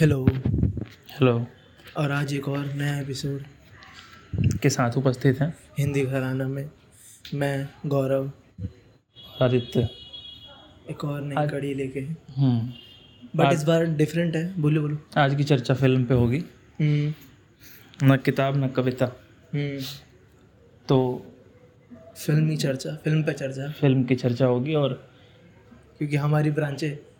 Hello hello और आज एक और नया एपिसोड के साथ उपस्थित हैं। हिंदी घराना में मैं गौरव। आदित्य एक और नई आज- कड़ी लेके। हम्म। बट आज- इस बार डिफरेंट है। बोलो बोलो। आज की चर्चा फ़िल्म पे होगी। हम्म। न किताब न कविता। हम्म। तो फिल्मी चर्चा फ़िल्म पे चर्चा। फ़िल्म की चर्चा होगी और क्योंकि हमारी ब्रांचें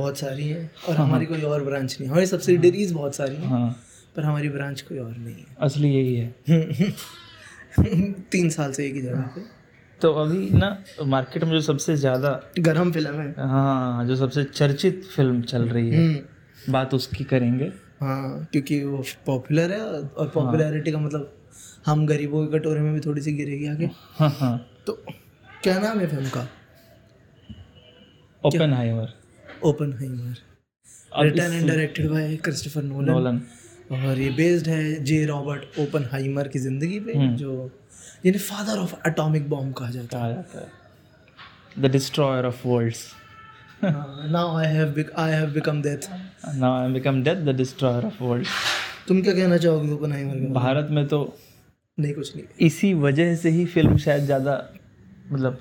बहुत सारी है और हाँ, हमारी कोई और ब्रांच नहीं है। हमारी सब्सिडरीज बहुत सारी हैं हाँ। पर हमारी ब्रांच कोई और नहीं है। असली यही है। है तीन साल से एक ही जगह पे। तो अभी ना मार्केट में जो सबसे ज़्यादा गर्म फ़िल्म है। हाँ जो सबसे चर्चित फ़िल्म चल रही है हम्म। बात उसकी करेंगे। हाँ क्योंकि वो पॉपुलर है और पॉपुलैरिटी का मतलब हम गरीबों के कटोरे में भी थोड़ी सी गिरेगी आगे। हाँ हाँ। तो क्या नाम है फ़िल्म का? Oppenheimer open written and directed by Christopher Nolan और ये बेस्ड है जे रॉबर्ट ओपन हाइमर की ज़िंदगी पे हम्म। जो जिन्हें फादर ऑफ़ एटॉमिक बॉम्ब कहा जाता है। The destroyer of worlds now I have I have become death now I become death the destroyer of worlds तुम क्या कहना चाहोगे ओपन हाइमर के भारत में तो नहीं कुछ नहीं। इसी वजह से ही फ़िल्म शायद ज़्यादा मतलब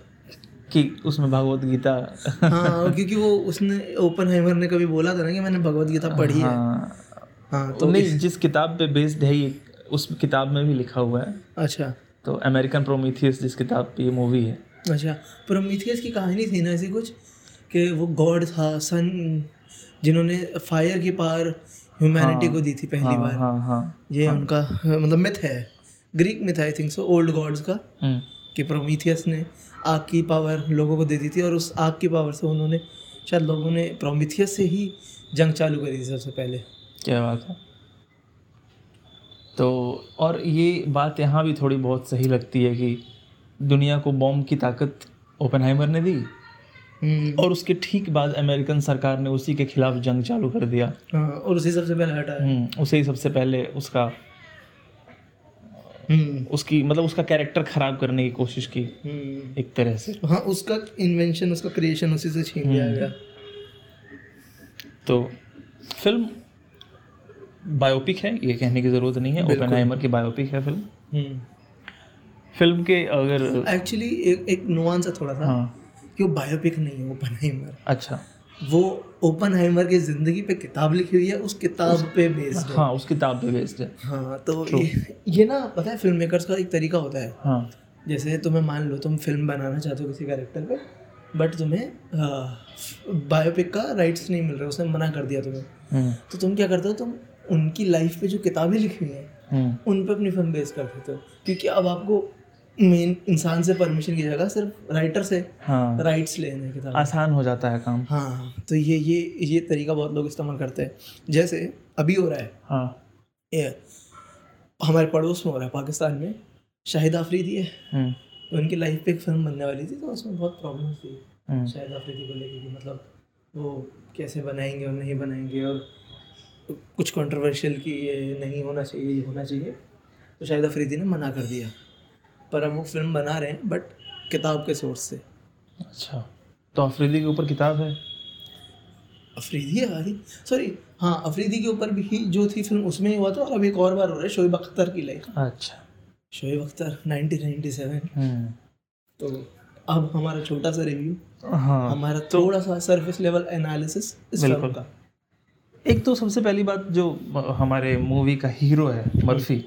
कि उसमें भगवत गीता। हाँ क्योंकि वो उसने ओपन हाइमर ने कभी बोला था ना कि मैंने भगवत गीता पढ़ी हाँ, है। हाँ हाँ तो नहीं इस... जिस किताब पे बेस्ड है ये उस किताब में भी लिखा हुआ है। अच्छा। तो अमेरिकन प्रोमीथियस जिस किताब पे ये मूवी है। अच्छा प्रोमीथियस की कहानी थी ना ऐसी कुछ? कि वो गॉड था सन जिन्होंने फायर की पावर ह्यूमैनिटी हाँ, को दी थी पहली हाँ बार। हाँ हाँ। ये उनका मतलब मिथ है। Greek myth I think so old gods का। हम्म, कि प्रोमीथियस ने आग की पावर लोगों को दे दी थी और उस आग की पावर से उन्होंने शायद लोगों ने प्रोमीथियस से ही जंग चालू करी थी सबसे पहले। क्या बात है? तो और ये बात यहाँ भी थोड़ी बहुत सही लगती है कि दुनिया को बॉम्ब की ताकत ओपनहाइमर ने दी हम्म, और उसके ठीक बाद अमेरिकन सरकार ने उसी के खिलाफ जंग चालू कर दिया। हाँ और उसी सबसे पहले हटाया। हम्म, उसे ही सबसे पहले उसका उसकी मतलब उसका कैरेक्टर खराब करने की कोशिश की हम्म। एक तरह से। हाँ उसका इन्वेंशन उसका क्रिएशन उसी से छीन लिया गया। तो फ़िल्म बायोपिक है ये कहने की ज़रूरत नहीं है। ओपनहाइमर की बायोपिक है फ़िल्म हम्म। फ़िल्म के अगर एक्चुअली एक एक नुआंस है थोड़ा सा हाँ। कि वो बायोपिक नहीं है ओपनहाइमर अच्छा। वो ओपन हाइमर की ज़िंदगी पे किताब लिखी हुई है उस किताब उस, पे बेस्ड है। हाँ उस किताब पे बेस्ड है। हाँ तो ये ये ना पता है फ़िल्म मेकर्स का एक तरीका होता है। हाँ। जैसे तुम्हें मान लो तुम फ़िल्म बनाना चाहते हो किसी कैरेक्टर पे बट तुम्हें बायोपिक का राइट्स नहीं मिल रहा उसने मना कर दिया तुम्हें। हम्म, तो तुम क्या करते हो तुम उनकी लाइफ पे जो किताबें लिखी हुई हैं हम्म, उन पर अपनी फ़िल्म बेस कर देते हो। क्योंकि अब आपको मेन इंसान से परमिशन की जगह सिर्फ़ राइटर से हाँ। राइट्स लेने हैं किताब आसान हो जाता है काम। हाँ तो ये ये ये तरीका बहुत लोग इस्तेमाल करते हैं। जैसे अभी हो रहा है। हाँ। ये हमारे पड़ोस में हो रहा है पाकिस्तान में। शाहिद आफरीदी है। हम्म, तो उनकी लाइफ पे एक फ़िल्म बनने वाली थी तो उसमें बहुत प्रॉब्लम थी। हम्म, शाहिद आफरीदी को लेके कि मतलब वो कैसे बनाएँगे और नहीं बनाएँगे और कुछ कंट्रोवर्शियल कि ये नहीं होना चाहिए ये होना चाहिए। तो शाहिद अफरीदी ने मना कर दिया। पर हम वो फ़िल्म बना रहे हैं बट किताब के सोर्स से। अच्छा। तो अफरीदी के ऊपर किताब है? अफरीदी है भाई। सॉरी हाँ अफरीदी के ऊपर भी जो थी फ़िल्म उसमें ही हुआ था और अब एक और बार हो रहा है शोएब अख्तर की लाइफ। अच्छा। शोएब अख्तर 1997 हम्म, तो अब हमारा छोटा सा रिव्यू हाँ हमारा थोड़ा सा सरफेस लेवल एनालिसिस इस फ़िल्म का। एक तो सबसे पहली बात जो हमारे मूवी का हीरो है मर्फी।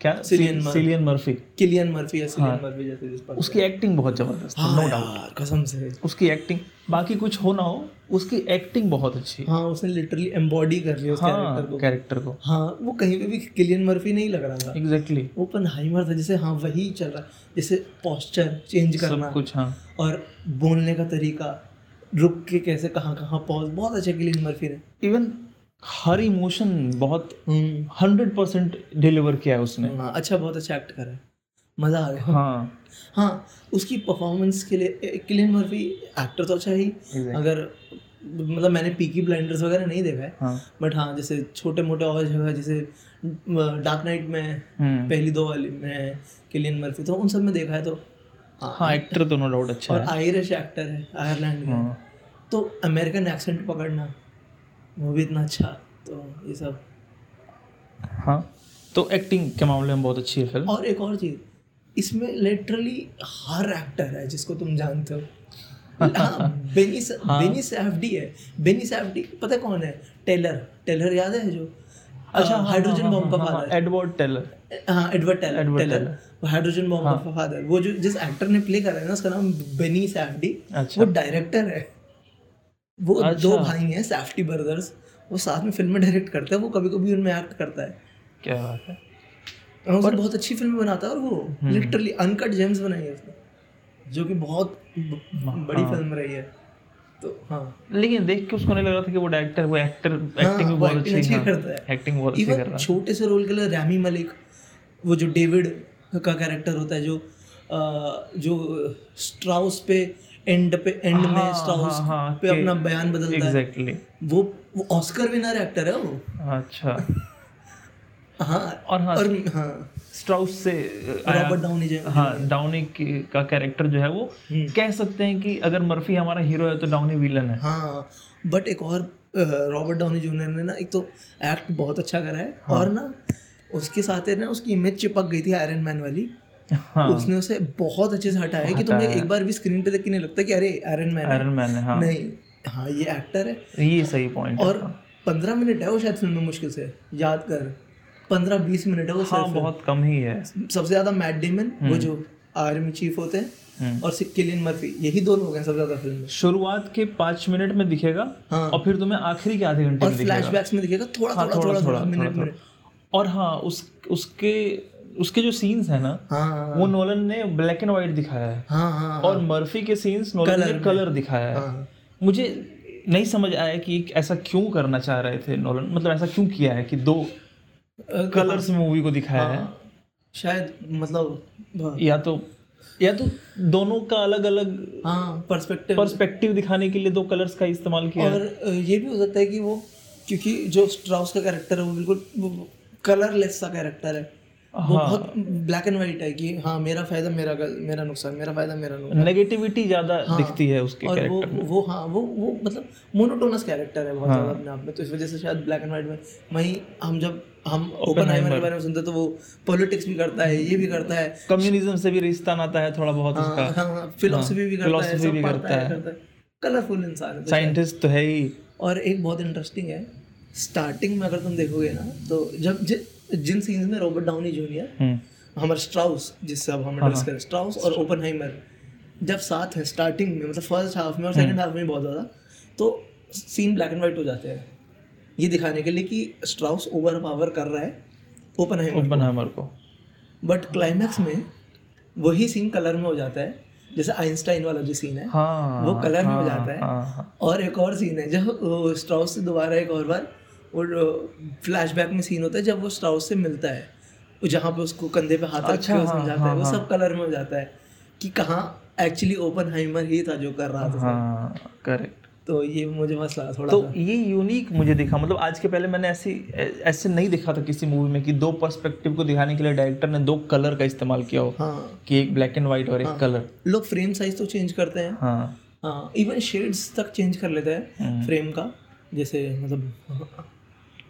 क्या? Cillian Cillian Murphy Killian Murphy या सिलियन मर्फी जैसे जिस पर उसकी एक्टिंग बहुत ज़बरदस्त है हाँ नो डाउट कसम से। उसकी एक्टिंग बाकी कुछ हो ना हो उसकी एक्टिंग बहुत अच्छी हाँ। उसने लिटरली एम्बॉडी कर लिया उस कैरेक्टर हाँ को। कैरेक्टर को। हाँ वो कहीं पे भी किलियन मर्फी नहीं लग रहा था। एग्जैक्टली ओपन हाइमर था जैसे हाँ वही चल रहा है जैसे पोस्चर चेंज करना। सब कुछ हाँ। और बोलने का तरीका रुक के कैसे कहाँ कहाँ पॉज बहुत अच्छा किलियन मर्फी ने। इवन हर इमोशन बहुत हंड्रेड परसेंट डिलीवर किया है उसने। हाँ अच्छा बहुत अच्छा एक्ट करा है। मज़ा आ गया। हाँ। हाँ उसकी परफॉर्मेंस के लिए किलियन मर्फी एक्टर तो अच्छा ही Exactly. अगर मतलब मैंने पीकी ब्लाइंडर्स वगैरह नहीं देखा है। हाँ। बट हाँ जैसे छोटे मोटे और जगह जैसे डार्क नाइट में हम्म, पहली दो वाली में किलियन मर्फी तो उन सब में देखा है तो हाँ हाँ एक्टर तो नो डाउट अच्छा और है। आयरिश एक्टर है आयरलैंड का। हाँ तो अमेरिकन एक्सेंट पकड़ना वो भी इतना अच्छा तो ये सब। हाँ तो एक्टिंग के मामले में बहुत अच्छी है फ़िल्म। और एक और चीज़ इसमें लिटरली हर एक्टर है जिसको तुम जानते हो। हाँ बेनी हाँ। बेनी सैफडी है। बेनी सैफडी पता है कौन है? टेलर टेलर याद है जो? अच्छा हाइड्रोजन बॉम्ब का फादर एडवर्ड टेलर हाँ Edward Teller Teller Teller. Hydrogen bomb का फादर वो जो जिस एक्टर ने प्ले करा है ना उसका नाम बेनी सैफडी अच्छा। वो डायरेक्टर है। वो अच्छा। दो भाई हैं सैफडी ब्रदर्स वो साथ में फ़िल्में डायरेक्ट करते हैं वो कभी कभी उनमें एक्ट करता है क्या बात है और वो बहुत अच्छी फ़िल्म बनाता है और वो। लिटरली अनकट जेम्स बनाई है उसने जो कि बहुत बड़ी हाँ। फ़िल्म रही है तो हाँ लेकिन देख के उसको नहीं लग रहा था कि वो डायरेक्टर वो एक्टर एक्टिंग भी बहुत अच्छी हाँ, करता है। एक्टिंग बहुत अच्छी कर रहा है छोटे से रोल के लिए रैमी मलिक वो जो डेविड का कैरेक्टर होता है जो जो स्ट्राउस पे एंड पे एंड हाँ, में स्ट्राउस हाँ, हाँ, पे अपना बयान बदलता exactly. है। एग्जैक्टली वो वो ऑस्कर विनर एक्टर है वो। अच्छा। हाँ और हाँ और हाँ। स्ट्राउस से रॉबर्ट डाउनी हाँ डाउनी का कैरेक्टर जो है वो हम्म। कह सकते हैं कि अगर मर्फी हमारा हीरो है तो डाउनी विलन है। हाँ बट एक और रॉबर्ट डाउनी जूनियर ने ना एक तो एक्ट बहुत अच्छा करा है। हाँ। और ना उसके साथ है ना उसकी इमेज चिपक गई थी आयरन मैन वाली। हाँ। उसने उसे बहुत अच्छे से हटाया कि तुम्हें एक बार भी स्क्रीन पे देख के नहीं लगता कि अरे आयरन मैन है। आयरन मैन है हाँ। नहीं। हाँ ये एक्टर है। ये सही पॉइंट और पंद्रह मिनट है वो शायद फ़िल्म में मुश्किल से याद कर। पंद्रह बीस मिनट है वो हाँ बहुत कम ही है। सबसे ज़्यादा मैट डेमन वो जो आर्मी चीफ होते हैं हम्म। और किलियन मर्फी यही दो लोग हैं सबसे ज़्यादा फ़िल्म में। शुरुआत के पाँच मिनट में दिखेगा हाँ। और फिर तुम्हें आखिरी के आधे घंटे में दिखेगा। फ्लैशबैक्स में दिखेगा थोड़ा हाँ, थोड़ा थोड़ा थोड़ा मिनट थोड़ा। मिनट और हाँ उस उसके उसके जो सीन्स है ना हाँ वो नोलन ने ब्लैक एंड व्हाइट दिखाया है। हाँ हाँ और मर्फी के सीन्स नोलन ने कलर दिखाया है। हाँ मुझे नहीं समझ आया कि ऐसा क्यों करना चाह रहे थे नोलन मतलब ऐसा क्यों किया है कि दो कलर्स मूवी को दिखाया है। शायद मतलब हाँ, या तो या तो दोनों का अलग अलग हाँ पर्सपेक्टिव पर्सपेक्टिव दिखाने के लिए दो कलर्स का इस्तेमाल किया और ये भी हो सकता है कि वो क्योंकि जो स्ट्राउस का कैरेक्टर है वो बिल्कुल कलरलेस सा कैरेक्टर है। वो हाँ। बहुत ब्लैक एंड व्हाइट है कि हाँ मेरा फ़ायदा मेरा मेरा नुकसान मेरा फ़ायदा मेरा नुकसान। नेगेटिविटी ज़्यादा दिखती है उसके हाँ। और वो वो हाँ वो वो मतलब मोनोटोनस कैरेक्टर है बहुत ज़्यादा अपने आप में। तो इस वजह से शायद ब्लैक एंड व्हाइट में वहीं हम जब हम ओपन के बारे में सुनते तो वो पॉलिटिक्स भी करता है ये भी करता है। कम्युनिज्म से भी रिश्ता नाता है थोड़ा बहुत उसका हाँ हाँ फिलोसफी भी करता है भी करता है है। है। कलरफुल इंसान है तो साइंटिस्ट तो है ही। और एक बहुत इंटरेस्टिंग है स्टार्टिंग में अगर तुम देखोगे ना तो जब जिन सीन्स में रॉबर्ट डाउनी जूनियर हमारे स्ट्राउस जिससे अब हम एड्रेस करें। स्ट्राउस और ओपन जब साथ हैं स्टार्टिंग में मतलब फ़र्स्ट हाफ़ में और सेकंड हाफ़ में बहुत ज़्यादा तो सीन ब्लैक एंड वाइट हो जाते हैं। ये दिखाने के लिए कि स्ट्राउस ओवर पावर कर रहा है ओपन ओपनहाइमर को। बट क्लाइमैक्स में वही सीन कलर में हो जाता है जैसे आइंस्टाइन वाला जो सीन है हाँ वो कलर हाँ, में हो हाँ, जाता है। हाँ, हाँ। और एक और सीन है जब स्ट्राउस से दोबारा एक और बार वो फ्लैशबैक में सीन होता है जब वो स्ट्राउस से मिलता है वो जहाँ पे उसको कंधे पे हाथ रख अच्छा, के वो हाँ, समझाता है वो सब कलर में हो जाता है कि कहाँ एक्चुअली ओपन हाइमर ही था जो कर रहा था हाँ करेक्ट तो ये मुझे मस्त लगा थोड़ा तो ये यूनिक मुझे दिखा मतलब आज के पहले मैंने ऐसी ऐसे नहीं देखा था किसी मूवी में कि दो पर्सपेक्टिव को दिखाने के लिए डायरेक्टर ने दो कलर का इस्तेमाल किया हो हाँ। कि एक ब्लैक एंड व्हाइट और एक कलर लोग फ्रेम साइज़ तो चेंज करते हैं। हाँ। हाँ इवन शेड्स तक चेंज कर लेते हैं हम्म। फ्रेम का जैसे मतलब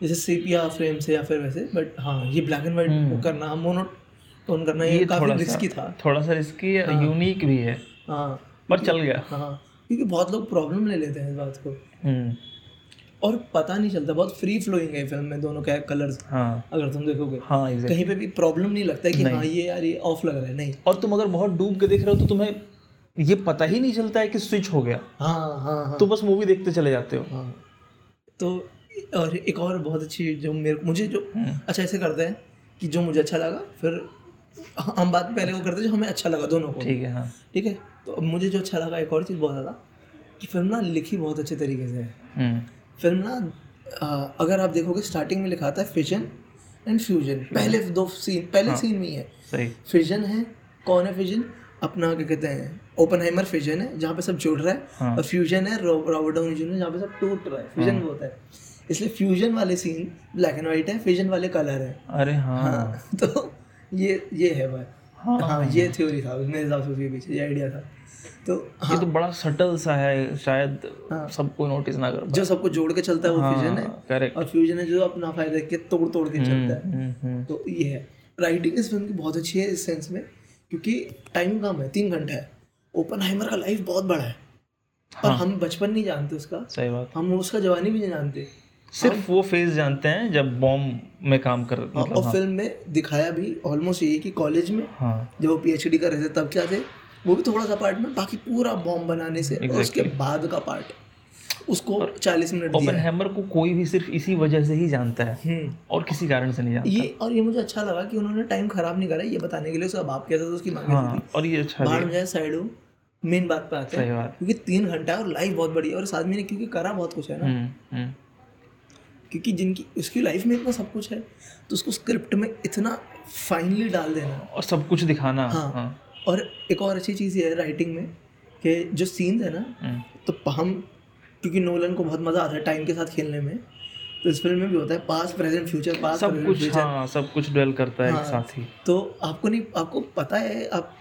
जैसे सेपिया फ्रेम से या फिर वैसे बट हाँ ये ब्लैक एंड वाइट करना मोनोटोन करना ये, ये काफ़ी रिस्की था। थोड़ा सा रिस्की है। यूनिक भी है। हाँ। पर चल गया। हाँ। क्योंकि बहुत लोग प्रॉब्लम ले लेते हैं इस बात को। हम्म। और पता नहीं चलता बहुत फ्री फ्लोइंग है फ़िल्म में दोनों के कलर्स हाँ। अगर तुम देखोगे। हाँ exactly. कहीं पे भी प्रॉब्लम नहीं लगता है कि हाँ ये यार ये ऑफ़ लग रहा है नहीं। और तुम अगर बहुत डूब के देख रहे हो तो तुम्हें ये पता ही नहीं चलता है कि स्विच हो गया। हाँ हाँ हाँ। तो बस मूवी देखते चले जाते हो। हाँ। तो और एक और बहुत अच्छी जो मेरे मुझे जो हम्म। अच्छा ऐसे करते हैं कि जो मुझे अच्छा लगा फिर हम बात पहले वो करते हैं जो हमें अच्छा लगा दोनों को। ठीक है हाँ। ठीक है? तो अब मुझे जो अच्छा लगा एक और चीज़ बहुत ज़्यादा कि फ़िल्म ना लिखी बहुत अच्छे तरीके से है। हम्म। फ़िल्म ना अगर आप देखोगे स्टार्टिंग में लिखा था फिजन एंड फ्यूजन पहले दो सीन पहले सीन में ही है। फिजन है कौन है फिजन अपना क्या कहते हैं ओपन हाइमर फिजन है जहाँ पे सब जुड़ रहा है। हाँ। और फ्यूजन है रॉबर्ट डाउनी जूनियर जहाँ पे सब टूट रहा है। फ्यूजन वो होता है। इसलिए फ्यूजन वाले सीन ब्लैक एंड व्हाइट है फ्यूजन वाले कलर है। अरे हाँ। हाँ तो ये ये है भाई। हाँ। हाँ ये थ्योरी था मेरे हिसाब से उसके पीछे ये आइडिया था। तो हाँ, ये तो बड़ा सटल सा है शायद हाँ। सबको नोटिस ना कर जो सबको जोड़ के चलता है वो फ्यूजन है करेक्ट और फ्यूजन है जो अपना फ़ायदा के तोड़ तोड़ के चलता है। तो ये है। राइटिंग इस फ़िल्म की बहुत अच्छी है इस सेंस में क्योंकि टाइम कम है तीन घंटा है। ओपन हाइमर का लाइफ बहुत बड़ा है। और हाँ। हम बचपन नहीं जानते उसका। सही बात। हम उसका जवानी भी नहीं जानते। सिर्फ़ वो फ़ेज़ जानते हैं जब बॉम्ब में काम कर और, मतलब और फ़िल्म में दिखाया भी ऑलमोस्ट यही कि कॉलेज में हाँ। जब वो पीएचडी कर रहे थे तब क्या थे? वो भी थोड़ा सा पार्ट में बाकी पूरा बॉम्ब बनाने से और उसके बाद का पार्ट उसको चालीस मिनट ओपन हैमर को कोई भी सिर्फ़ इसी वजह से ही जानता है हम्म। और किसी कारण से नहीं जानता। ये और ये मुझे अच्छा लगा कि उन्होंने टाइम खराब नहीं करा ये बताने के लिए उसका बाप कैसा था उसकी मांग हाँ और ये अच्छा बाहर में जाए साइड हो मेन बात पे आते हैं। क्योंकि तीन घंटा है और लाइफ बहुत बड़ी है और इस आदमी ने क्योंकि करा बहुत कुछ है ना। हम्म हम्म। क्योंकि जिनकी उसकी लाइफ में इतना सब कुछ है तो उसको स्क्रिप्ट में इतना फाइनली डाल देना। और सब कुछ दिखाना हाँ। हाँ। और एक और अच्छी चीज़ ये है राइटिंग में कि जो सीन्स है ना हम्म, तो हम क्योंकि नोलन को बहुत मज़ा आता है टाइम के साथ खेलने में तो इस फ़िल्म में भी होता है पास प्रेजेंट फ्यूचर पास सब कुछ हाँ सब कुछ डवेल करता है हाँ, एक साथ। ही तो आपको नहीं आपको पता है आप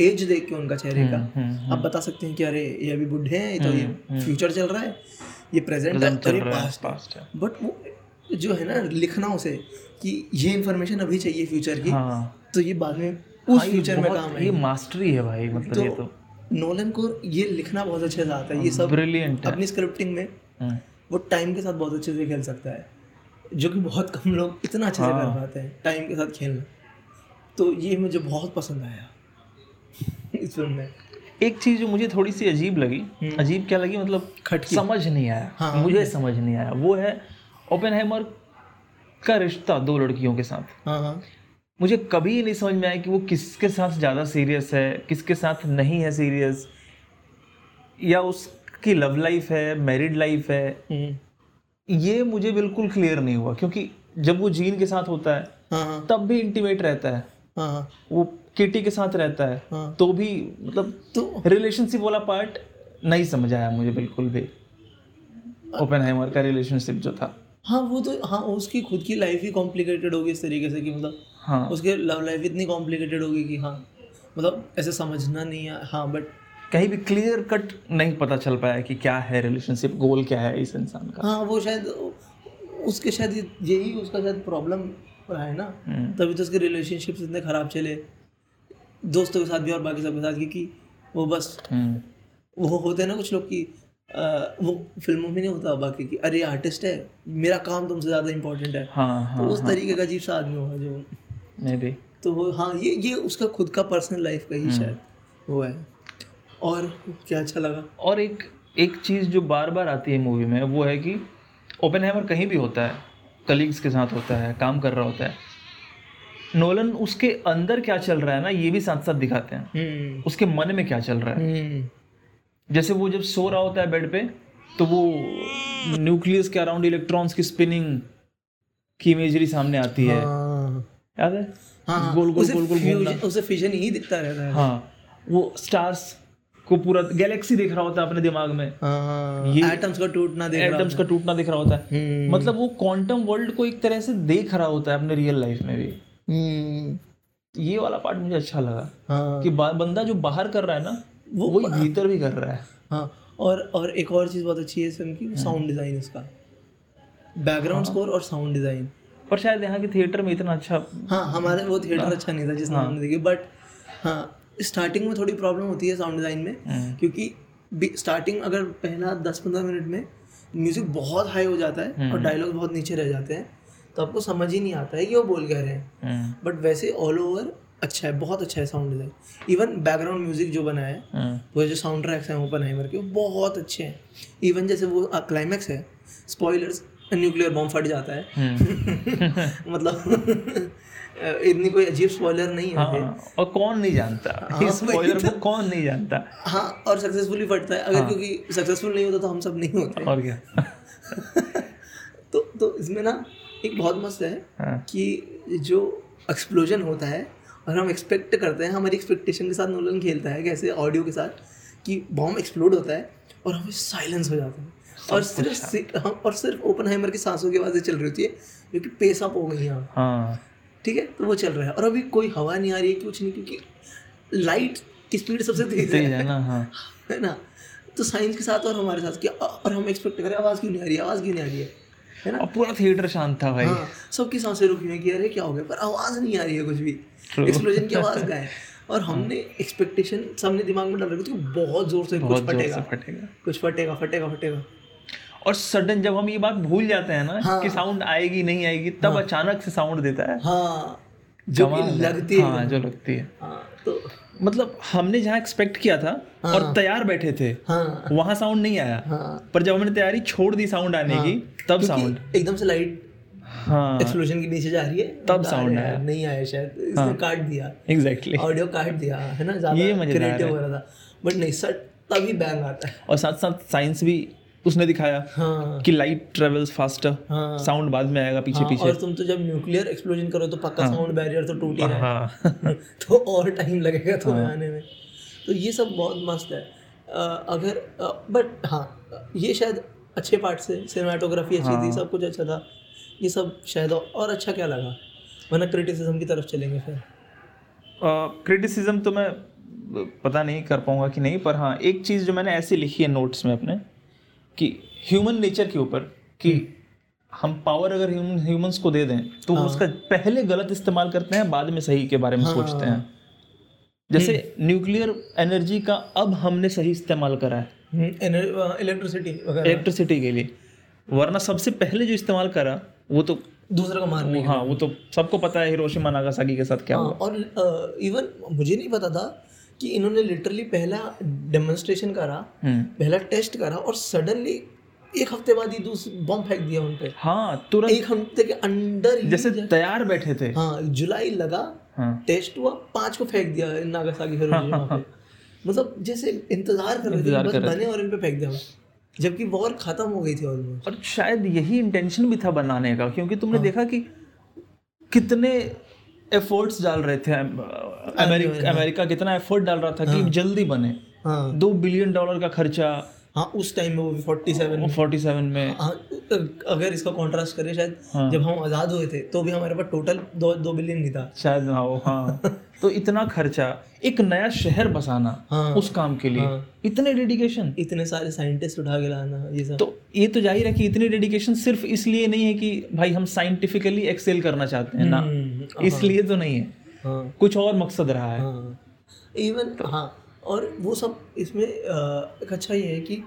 एज देख के उनका चेहरे का हम्म, आप बता सकते हैं कि अरे ये अभी बुढ़े हैं तो ये फ्यूचर चल रहा है। ये प्रेजेंट है और ये पास्ट है। बट वो जो है ना लिखना उसे कि ये इन्फॉर्मेशन अभी चाहिए फ्यूचर की हाँ। तो ये बाद में उस हाँ, फ्यूचर में काम ये मास्टरी है भाई मतलब ये तो। नोलन को ये लिखना बहुत अच्छे से आता है ये सब ब्रिलियंट है। अपनी स्क्रिप्टिंग में हम्म, वो टाइम के साथ बहुत अच्छे से खेल सकता है जो कि बहुत कम लोग इतना अच्छे से हाँ। कर पाते हैं टाइम के साथ खेलना। तो ये मुझे बहुत पसंद आया इस फ़िल्म में। एक चीज़ जो मुझे थोड़ी सी अजीब लगी अजीब क्या लगी? मतलब हम्म। खटकी। समझ नहीं आया। हाँ। मुझे समझ नहीं आया। वो है ओपेनहाइमर का रिश्ता दो लड़कियों के साथ। हाँ हाँ। मुझे कभी नहीं समझ में आया कि वो किसके साथ ज़्यादा सीरियस है किसके साथ नहीं है सीरियस या उसकी लव लाइफ है मैरिड लाइफ है। हम्म, ये मुझे बिल्कुल क्लियर नहीं हुआ क्योंकि जब वो जीन के साथ होता है हाँ हाँ। तब भी इंटीमेट रहता हाँ। वो किटी के साथ रहता है हाँ। तो भी मतलब तो रिलेशनशिप वाला पार्ट नहीं समझ आया मुझे बिल्कुल भी। ओपेनहाइमर का रिलेशनशिप जो था। हाँ वो तो हाँ उसकी खुद की लाइफ ही कॉम्प्लिकेटेड होगी इस तरीके से कि मतलब हाँ। उसके लव लाइफ इतनी कॉम्प्लिकेटेड होगी कि हाँ मतलब ऐसे समझना नहीं है। हाँ बट कहीं भी क्लियर कट नहीं पता चल पाया कि क्या है रिलेशनशिप गोल क्या है इस इंसान का। हाँ वो शायद उसके शायद यही उसका शायद प्रॉब्लम रहा है ना। हम्म, तभी तो उसके रिलेशनशिप्स इतने ख़राब चले। दोस्तों के साथ भी और बाकी सबके साथ क्योंकि वो बस हम्म, वो होते हैं ना कुछ लोग की अ, वो फ़िल्मों में नहीं होता बाकी की अरे आर्टिस्ट है मेरा काम तुमसे ज़्यादा इंपॉर्टेंट है। हाँ तो उस हाँ। तरीके का अजीब सा आदमी होगा जो मे बी तो वो हाँ ये ये उसका खुद का पर्सनल लाइफ का हम्म। ही शायद वो है। और क्या अच्छा लगा? और एक एक चीज़ जो बार बार आती है मूवी में वो है कि ओपेनहाइमर कहीं भी होता है कलीग्स के साथ होता है काम कर रहा होता है नोलन उसके अंदर क्या चल रहा है ना ये भी साथ साथ दिखाते हैं। हम्म। उसके मन में क्या चल रहा है? हम्म। जैसे वो जब सो रहा होता है बेड पे तो वो न्यूक्लियस के अराउंड इलेक्ट्रॉन्स की स्पिनिंग की इमेजरी सामने आती है। हाँ। याद है? हाँ गोल गोल गोल गोल घूमना। उसे फिजन ही दिखता रहता है। हाँ वो स्टार्स को पूरा गैलेक्सी देख रहा होता है अपने दिमाग में। हाँ ये- एटम्स का टूटना देख एटम्स का टूटना दिख रहा होता है। हम्म, मतलब वो क्वांटम वर्ल्ड को एक तरह से देख रहा होता है अपने रियल लाइफ में भी। ये वाला पार्ट मुझे अच्छा लगा हाँ। कि बंदा जो बाहर कर रहा है ना वो वो भीतर भी कर रहा है। हाँ और और एक और चीज़ बहुत अच्छी है इस फ़िल्म की साउंड डिज़ाइन इसका। बैकग्राउंड स्कोर और साउंड डिज़ाइन पर शायद यहाँ के थिएटर में इतना अच्छा हाँ हमारे वो थिएटर अच्छा नहीं था जिस जिसने हमने देखी बट हाँ स्टार्टिंग में थोड़ी प्रॉब्लम होती है साउंड डिज़ाइन में हम्म, क्योंकि स्टार्टिंग अगर पहला दस पंद्रह मिनट में म्यूज़िक बहुत हाई हो जाता है और डायलॉग बहुत नीचे रह जाते हैं। तो आपको समझ ही नहीं आता है कि वो बोल कह रहे हैं। हम्म, बट वैसे ऑल ओवर अच्छा है बहुत अच्छा है sound design even background music जो बनाया है हम्म, वो जो साउंड ट्रैक्स हैं ओपन हाइमर के वो बहुत अच्छे हैं। इवन जैसे वो क्लाइमैक्स है स्पॉयलर्स न्यूक्लियर बॉम्ब फट जाता है। हम्म। मतलब इतनी कोई अजीब स्पॉइलर नहीं है। हाँ और कौन नहीं जानता? हाँ, स्पॉइलर तो। को कौन नहीं जानता? हाँ और सक्सेसफुली फटता है। अगर हाँ। क्योंकि सक्सेसफुल नहीं होता तो हम सब नहीं होते। और क्या? तो तो इसमें ना एक बहुत मस्त है हाँ, कि जो एक्सप्लोजन होता है और हम एक्सपेक्ट करते हैं हमारी एक्सपेक्टेशन के साथ नोलन खेलता है कैसे ऑडियो के साथ कि बॉम्ब एक्सप्लोड होता है और हमें साइलेंस हो जाता है। और सिर्फ़ हम और सिर्फ़ ओपन हाइमर की सांसों की आवाज़ें चल रही होती है जो कि पेस अप हो गई यहाँ हाँ। ठीक है? तो वो चल रहा है। और अभी कोई हवा नहीं आ रही है कुछ नहीं क्योंकि लाइट की स्पीड सबसे तेज है है। ना हाँ। है ना? तो साइंस के साथ और हमारे साथ क्या और हम एक्सपेक्ट करें आवाज़ क्यों नहीं आ रही है? आवाज़ क्यों नहीं आ रही है है? और पूरा थिएटर शांत था भाई। हाँ सबकी साँसें रुकी हुई हैं कि अरे क्या हो गया? पर आवाज़ नहीं आ रही है कुछ भी। एक्सप्लोजन की आवाज़ का है। और हमने एक्सपेक्टेशन सबने दिमाग में डाल रखी थी बहुत ज़ोर से कुछ बहुत फटेगा। फटेगा। कुछ फटेगा फटेगा फटेगा। और सडन जब हम ये बात भूल जाते हैं ना हाँ। कि साउंड आएगी नहीं आएगी तब हाँ, अचानक से साउंड देता है। हाँ जो है। लगती है। हाँ जो लगती है। हाँ। तो मतलब हमने जहाँ एक्सपेक्ट किया था हाँ, और तैयार बैठे थे हाँ। वहाँ साउंड नहीं आया। हाँ। पर जब हमने तैयारी छोड़ दी साउंड आने की तब साउंड एकदम से लाइट हाँ। एक्सप्लोजन के नीचे जा रही है तब sound आया। नहीं आया शायद इसने काट दिया। एग्जैक्टली ऑडियो काट दिया है ना? ये ज़्यादा क्रिएटिव हो। रहा था। बट नहीं सर तभी बैंग आता है। और साथ साथ साइंस भी उसने दिखाया हाँ। कि लाइट ट्रेवल्स फास्टर हाँ। साउंड बाद में आएगा पीछे हाँ, पीछे। और तुम तो जब न्यूक्लियर एक्सप्लोजन करो तो पक्का हाँ। साउंड बैरियर तो टूट ही रहा हाँ। तो और टाइम लगेगा तुम्हें आने में। तो ये सब बहुत मस्त है। अ, अगर बट हाँ ये शायद अच्छे पार्ट से सिनेमाटोग्राफी अच्छी हाँ। थी सब कुछ अच्छा था। ये सब शायद और अच्छा क्या लगा? वरना क्रिटिसिज्म की तरफ़ चलेंगे फिर। क्रिटिसिज्म तो मैं पता नहीं कर पाऊँगा कि नहीं पर हाँ एक चीज़ जो मैंने ऐसी लिखी है नोट्स में अपने कि ह्यूमन नेचर के ऊपर कि हम पावर अगर ह्यूमन ह्यूमंस को दे दें तो वो उसका पहले गलत इस्तेमाल करते हैं बाद में सही के बारे में हाँ। सोचते हैं। जैसे न्यूक्लियर एनर्जी का अब हमने सही इस्तेमाल करा है। इलेक्ट्रिसिटी इलेक्ट्रिसिटी के लिए। वरना सबसे पहले जो इस्तेमाल करा वो तो दूसरे को मारने हाँ वो तो सबको पता है हिरोशिमा नागासाकी के साथ क्या हाँ, हुआ। और इवन मुझे नहीं पता था कि इन्होंने लिटरली पहला डेमोन्स्ट्रेशन करा हम्म। पहला टेस्ट करा और सडनली एक हफ़्ते बाद ही दूसरी बम फेंक दिया उन पे। हाँ तुरंत एक हफ़्ते के अंदर जैसे तैयार बैठे थे। हाँ जुलाई लगा हाँ। टेस्ट हुआ पाँच को फेंक दिया नागासाकी हिरोशिमा पे। मतलब जैसे इंतज़ार कर रहे थे बस बने और इन पे फेंक दिया जबकि वॉर खत्म हो गई थी ऑलमोस्ट और शायद यही इंटेंशन भी था बनाने का क्योंकि तुमने देखा कि कितने एफर्ट्स डाल रहे थे अमेरिका अमेरिका कितना एफर्ट डाल रहा था कि जल्दी बने। हाँ। दो बिलियन डॉलर का खर्चा। हाँ उस टाइम में वो भी फोर्टी सेवन फोर्टी सेवन में। हाँ अगर इसका कॉन्ट्रास्ट करें शायद हाँ। जब हम आज़ाद हुए थे तो भी हमारे पास टोटल दो दो बिलियन नहीं था। शायद हाँ वो हाँ। तो इतना खर्चा एक नया शहर बसाना हाँ। उस काम के लिए हाँ। इतने डेडिकेशन इतने सारे साइंटिस्ट उठा के लाना ये सब। तो ये तो ज़ाहिर है कि इतनी डेडिकेशन सिर्फ़ इसलिए नहीं है कि भाई हम साइंटिफिकली एक्सेल करना चाहते हैं ना। हम्म, इसलिए तो नहीं है। हाँ। कुछ और मकसद रहा है। हाँ। इवन हाँ और वो सब इसमें एक अच्छा ये है कि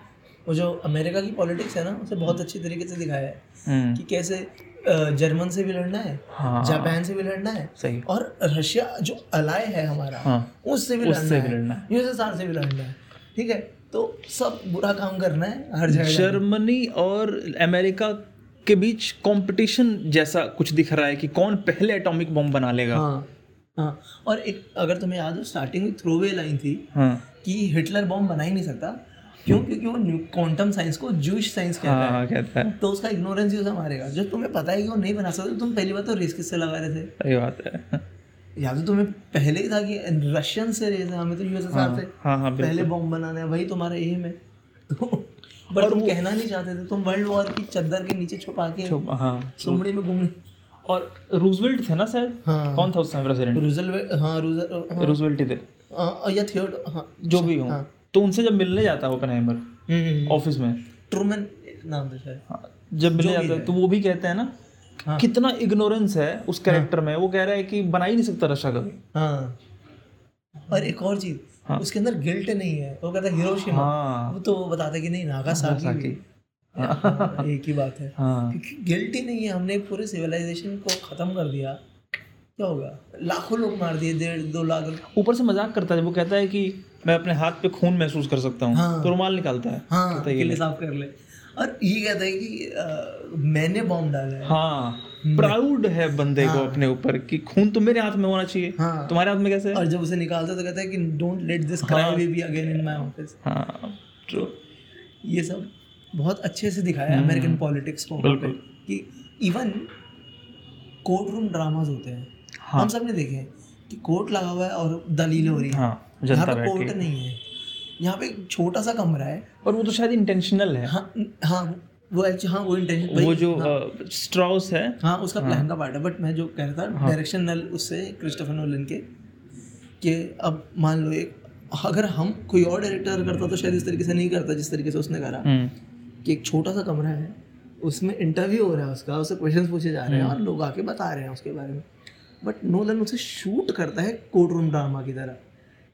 वो जो अमेरिका की पॉलिटिक्स है ना उसे बहुत अच्छी तरीके से दिखाया है। हम्म, कि कैसे जर्मन से भी लड़ना है हाँ जापान से भी लड़ना है सही। और रशिया जो अलाय है हमारा हाँ। उससे भी उससे लड़ना भी है लड़ना है। यूएसएसआर से भी लड़ना है ठीक है? तो सब बुरा काम करना है हर जगह जर्मनी और अमेरिका के बीच कंपटीशन जैसा कुछ दिख रहा है कि कौन पहले एटॉमिक बम बना लेगा। हाँ हाँ। और एक अगर तुम्हें याद हो स्टार्टिंग में थ्रोवे लाइन थी हाँ। कि हिटलर बॉम्ब बना ही नहीं सकता क्यों क्योंकि वो क्वांटम साइंस को जूश साइंस कहता है हाँ। कहता है। तो उसका इग्नोरेंस ही उसे मारेगा। जब तुम्हें पता है कि वो नहीं बना सकता तो तुम पहली बात तो रिस्क किससे लगा रहे थे? सही बात है। या तो तुम्हें पहले ही था कि रशियन से रेस है हमें तो यूएसएसआर से हाँ हाँ पहले बॉम्ब बनाना है वही तुम्हारा एम है। तो पर तुम कहना नहीं चाहते थे तुम वर्ल्ड वॉर की चद्दर के नीचे छुपा के तो- हाँ सुमड़ी में घूमने। और रूजवेल्ट थे ना शायद? हाँ। कौन था उस समय प्रेसिडेंट रूजल हाँ हाँ, रूजवेल्ट ही थे। हाँ, या थियोड हाँ जो भी हो। तो उनसे जब मिलने जाता है ओपनहाइमर हम्म, ऑफ़िस में। ट्रूमन नाम था शायद। हाँ, जब मिलने जाता है तो वो भी कहते हैं ना हाँ। कितना इग्नोरेंस है उस कैरेक्टर हाँ। में। वो कह रहा है कि बना ही नहीं सकता रशा कभी। हाँ। और एक और चीज़ हाँ। उसके अंदर गिल्ट नहीं है। वो कहता है हिरोशिमा। हाँ। वो तो वो बताता है कि नहीं नागासाकी। भी। हाँ, एक ही बात है। हाँ। क्योंकि गिल्ट ही नहीं है। हमने पूरे सिविलाइजेशन को खत्म कर दिया। क्या होगा? लाखों लोग मार दिए डेढ़ दो लाख। ऊपर से मज़ाक करता है। वो कहता है कि मैं अपने हाथ पे खून महसूस कर सकता हूँ हाँ। तो रुमाल निकालता है। हाँ ये किले साफ़ कर ले। और ये कहता है कि अ, मैंने बॉम्ब डाला है। हाँ प्राउड है बंदे हाँ, को अपने ऊपर कि खून तो मेरे हाथ में होना चाहिए। हाँ। तुम्हारे हाथ में कैसे है? और जब उसे निकालता तो कहता है कि don't let this crime be again in my office हाँ तो ये सब बहुत अच्छे से दिखाया है अमेरिकन पॉलिटिक्स को हम्म। कि इवन कोर्ट रूम ड्रामाज होते हैं। हाँ। हम सबने देखे हैं। कि कोर्ट लगा हुआ है और दलील हो रही हैं। हाँ यहाँ पे कोर्ट नहीं है। यहाँ पे एक छोटा सा कमरा है। और वो तो शायद इंटेंशनल है। हाँ हाँ वो हाँ वो इंटेंशन वो जो स्ट्राउस है। हाँ उसका प्लान का पार्ट है बट मैं जो कह रहा था डायरेक्शन नल उससे क्रिस्टोफर नोलन के कि अब मान लो एक अगर हम कोई और डायरेक्टर करता तो शायद इस तरीके से नहीं करता जिस तरीके से उसने करा। हम्म, कि एक छोटा सा कमरा है उसमें इंटरव्यू हो रहा है उसका उससे क्वेश्चंस पूछे जा रहे हैं और लोग आके बता रहे हैं उसके बारे में। बट नोलन उसे शूट करता है कोर्ट रूम ड्रामा की तरह